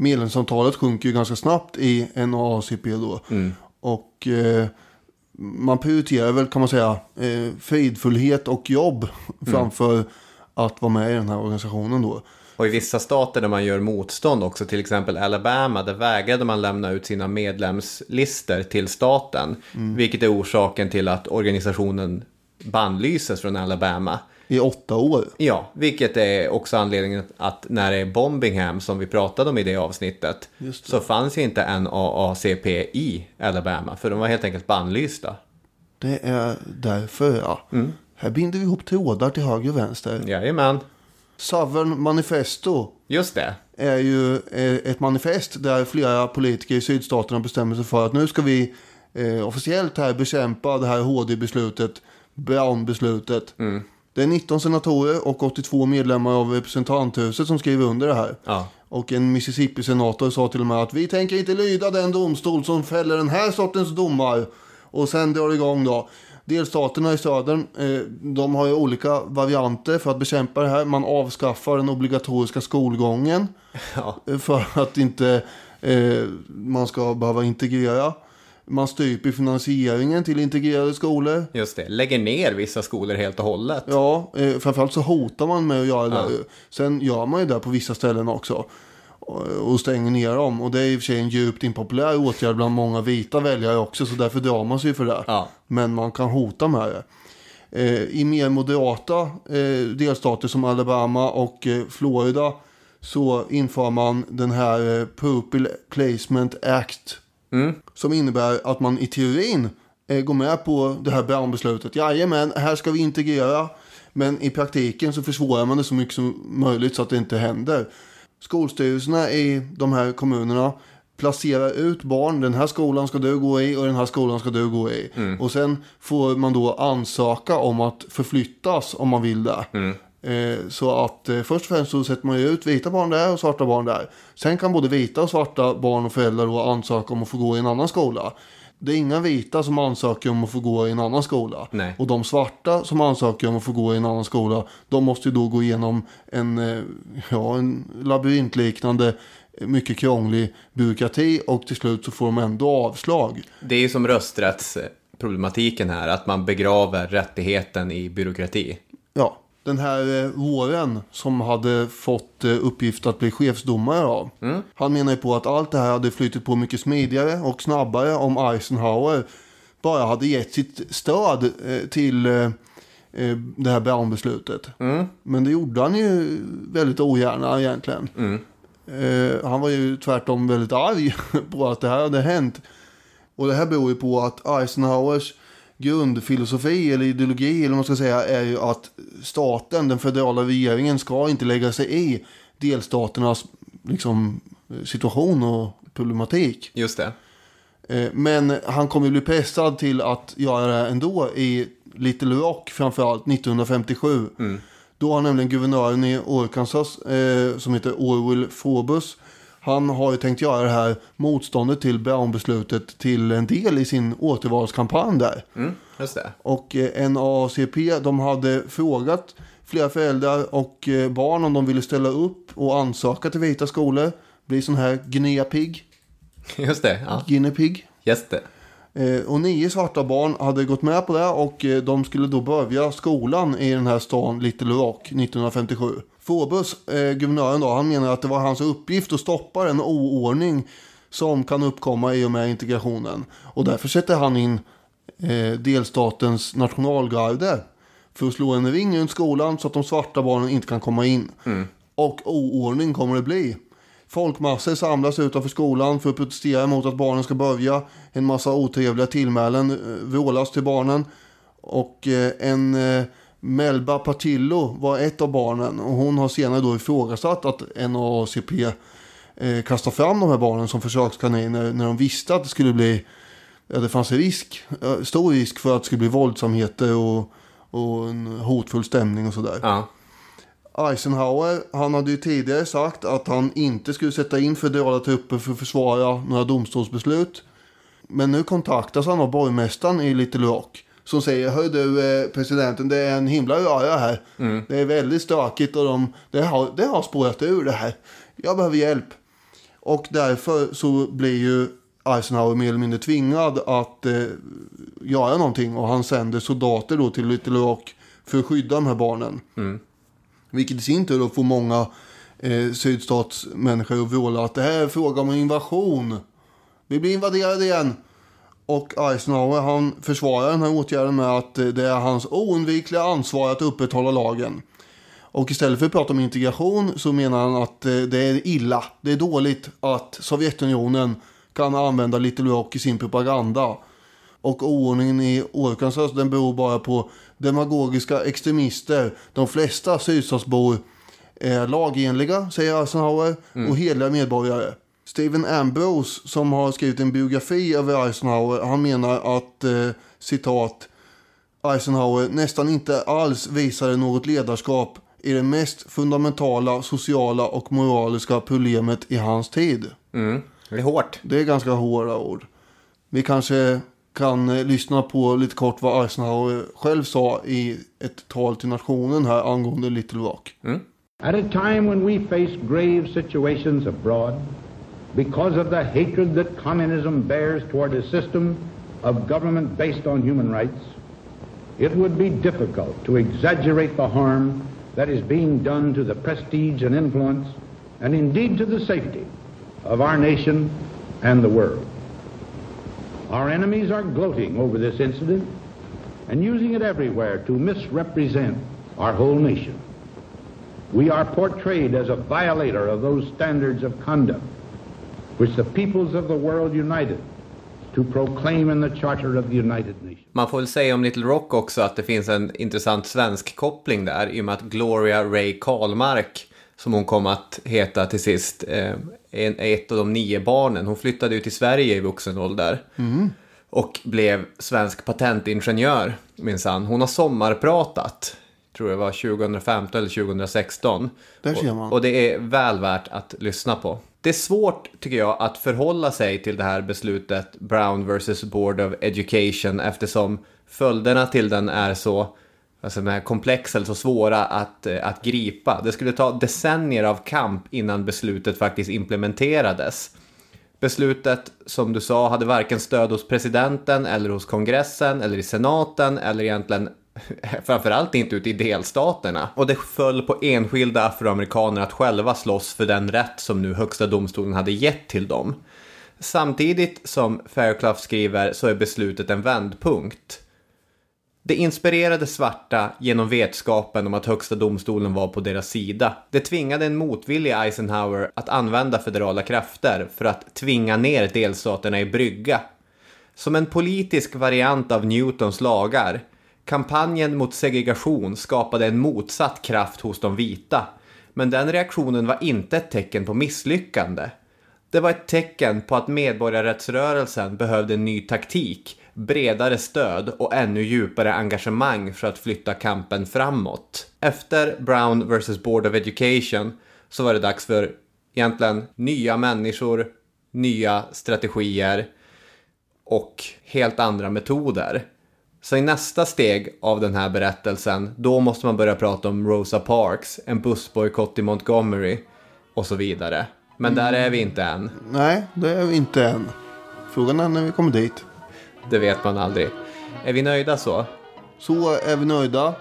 Medlemsantalet sjunker ju ganska snabbt i NAACP då. Och eh, man prioriterar väl kan man säga eh, fridfullhet och jobb framför att vara med i den här organisationen då. Och i vissa stater där man gör motstånd också, till exempel Alabama, där vägrade man lämna ut sina medlemslistor till staten. Vilket är orsaken till att organisationen bannlyses från Alabama. I åtta år. Ja, vilket är också anledningen att när det är Bombingham som vi pratade om i det avsnittet det. så fanns ju inte NAACP i Alabama för de var helt enkelt bannlysta. Det är därför ja. Här binder vi ihop trådar till höger och vänster. Jajamän, Southern Manifesto just det. är ju eh, ett manifest där flera politiker i sydstaterna bestämmer sig för att nu ska vi eh, officiellt här bekämpa det här HD-beslutet, Brown-beslutet. Det är 19 senatorer och 82 medlemmar av representanthuset som skriver under det här. Ja. Och en Mississippi-senator sa till och med att vi tänker inte lyda den domstol som fäller den här sortens domar. Och sen drar det igång då. Delstaterna i södern, eh, de har ju olika varianter för att bekämpa det här. Man avskaffar den obligatoriska skolgången. Ja. För att inte eh, man ska behöva integrera. Man stryper finansieringen till integrerade skolor. Just det, lägger ner vissa skolor helt och hållet. Ja, eh, framförallt så hotar man med att göra det. Ja. där. Sen gör man ju det på vissa ställen också. Och, stänger ner dem. Och det är i och för sig en djupt impopulär åtgärd bland många vita väljare också. Så därför drar man sig för det. Ja. Men man kan hota med det. Eh, I mer moderata eh, delstater som Alabama och eh, Florida så inför man den här eh, Pupil Placement Act. Som innebär att man i teorin eh, går med på det här Brown-beslutet. Jajamän, här ska vi integrera. Men i praktiken så försvårar man det så mycket som möjligt så att det inte händer. Skolstyrelserna i de här kommunerna placerar ut barn. Den här skolan ska du gå i och den här skolan ska du gå i. Och sen får man då ansöka om att förflyttas om man vill det. Eh, så att eh, först och främst så sätter man ju ut vita barn där och svarta barn där. Sen kan både vita och svarta barn och föräldrar då ansöka om att få gå i en annan skola. Det är inga vita som ansöker om att få gå i en annan skola. Nej. Och de svarta som ansöker om att få gå i en annan skola, de måste ju då gå igenom en, eh, ja, en labyrintliknande, eh, mycket krånglig byråkrati och till slut så får de ändå avslag. Det är ju som rösträttsproblematiken här, att man begraver rättigheten i byråkrati. Ja, den här eh, våren som hade fått eh, uppgift att bli chefsdomare av. Han menar ju på att allt det här hade flyttit på mycket smidigare och snabbare om Eisenhower bara hade gett sitt stöd eh, till det här Brown-beslutet. Men det gjorde han ju väldigt ogärna egentligen. Eh, han var ju tvärtom väldigt arg (laughs) på att det här hade hänt. Och det här beror ju på att Eisenhowers grundfilosofi eller ideologi eller vad man ska säga är ju att staten, den federala regeringen ska inte lägga sig i delstaternas liksom, situation och problematik. Just det. Eh, Men han kommer ju bli pressad till att göra det ändå i Little Rock framförallt 1957. Då har nämligen guvernören i Arkansas eh, som heter Orwell Forbus. Han har ju tänkt göra det här motståndet till Brown-beslutet till en del i sin återvalskampanj där. Mm, just det. Och eh, NAACP de hade frågat flera föräldrar och eh, barn om de ville ställa upp och ansöka till vita skolor. Bli sån här guinea pig. (laughs) Just det, ja. Guinea pig. Just det. Eh, och nio svarta barn hade gått med på det och de skulle då börja skolan i den här stan Little Rock 1957. Forbus, eh, guvernören då, han menar att det var hans uppgift att stoppa den oordning som kan uppkomma i och med integrationen. Och därför sätter han in eh, delstatens nationalgarde för att slå en ring runt skolan så att de svarta barnen inte kan komma in. Och oordning kommer det bli. Folkmassor samlas utanför skolan för att protestera mot att barnen ska börja. En massa otrevliga tillmälen eh, vrålas till barnen. Och eh, en eh, Melba Patillo var ett av barnen. Och hon har senare då ifrågasatt att NAACP eh, kastar fram de här barnen som försökskaniner när de visste att det skulle bli Ja, det fanns en risk, stor risk för att det skulle bli våldsamheter och, och en hotfull stämning och sådär. Ja. Eisenhower, han hade ju tidigare sagt att han inte skulle sätta in federala trupper för att försvara några domstolsbeslut. Men nu kontaktas han av borgmästaren i Little Rock. Som säger, hör du eh, presidenten, det är en himla röra här. Det är väldigt stökigt och de, det, har, det har spårat ur det här. Jag behöver hjälp. Och därför så blir ju Eisenhower mer eller mindre tvingad att eh, göra någonting. Och han sänder soldater då till Little Rock för att skydda de här barnen. Vilket i sin tur då får många eh, sydstatsmänniskor att vråla att det här är fråga om invasion. Vi blir invaderade igen. Och Eisenhower han försvarar den här åtgärden med att eh, det är hans oundvikliga ansvar att upprätthålla lagen. Och istället för att prata om integration så menar han att eh, det är illa, det är dåligt att Sovjetunionen kan använda Little Rock i sin propaganda. Och oordningen i Arkansas den beror bara på demagogiska extremister. De flesta sydstatsbor är lagenliga, säger Eisenhower, och hederliga medborgare. Stephen Ambrose, som har skrivit en biografi över Eisenhower, han menar att, eh, citat, Eisenhower nästan inte alls visade något ledarskap i det mest fundamentala sociala och moraliska problemet i hans tid. Mm. Det är hårt. Det är ganska hårda ord. Vi kanske kan eh, lyssna på lite kort vad Eisenhower själv sa i ett tal till nationen här angående Little Rock. At a time when we face grave situations abroad because of the hatred that communism bears toward a system of government based on human rights, it would be difficult to exaggerate the harm that is being done to the prestige and influence, and indeed to the safety, of our nation and the world. Our enemies are gloating over this incident and using it everywhere to misrepresent our whole nation. we are portrayed as a violator of those standards of conduct Man får väl säga om Little Rock också att det finns en intressant svensk koppling där i och med att Gloria Ray Karlmark som hon kom att heta till sist, eh, är ett av de nio barnen. Hon flyttade ut till Sverige i vuxen ålder. Mm. Och blev svensk patentingenjör minsann. Hon har sommarpratat, tror jag var 2015 eller 2016. Där ser man. Och, och det är väl värt att lyssna på. Det är svårt, tycker jag, att förhålla sig till det här beslutet Brown vs Board of Education eftersom följderna till den är så alltså komplexa eller så svåra att, eh, att gripa. Det skulle ta decennier av kamp innan beslutet faktiskt implementerades. Beslutet, som du sa, hade varken stöd hos presidenten eller hos kongressen eller i senaten eller egentligen (laughs) framförallt inte ute i delstaterna. Och det föll på enskilda afroamerikaner att själva slåss för den rätt som nu högsta domstolen hade gett till dem. Samtidigt som Fairclough skriver så är beslutet en vändpunkt. Det inspirerade svarta genom vetskapen om att högsta domstolen var på deras sida. Det tvingade en motvillig Eisenhower att använda federala krafter för att tvinga ner delstaterna i brygga. Som en politisk variant av Newtons lagar Kampanjen mot segregation skapade en motsatt kraft hos de vita. Men den reaktionen var inte ett tecken på misslyckande. Det var ett tecken på att medborgarrättsrörelsen behövde en ny taktik, bredare stöd och ännu djupare engagemang för att flytta kampen framåt. Efter Brown vs Board of Education så var det dags för egentligen nya människor, nya strategier och helt andra metoder. Så i nästa steg av den här berättelsen, då måste man börja prata om Rosa Parks, en bussbojkott i Montgomery och så vidare. Men där är vi inte än. Nej, det är vi inte än. Frågan är när vi kommer dit. Det vet man aldrig. Är vi nöjda så? Så är vi nöjda.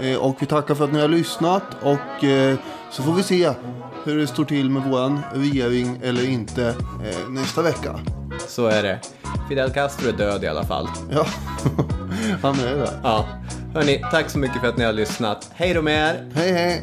Eh, och vi tackar för att ni har lyssnat. Och eh, så får vi se hur det står till med våran regering eller inte eh, nästa vecka. Så är det. Fidel Castro är död i alla fall. Ja, (laughs) han är det. Ja. Hörni, tack så mycket för att ni har lyssnat. Hej då med er! Hej hej!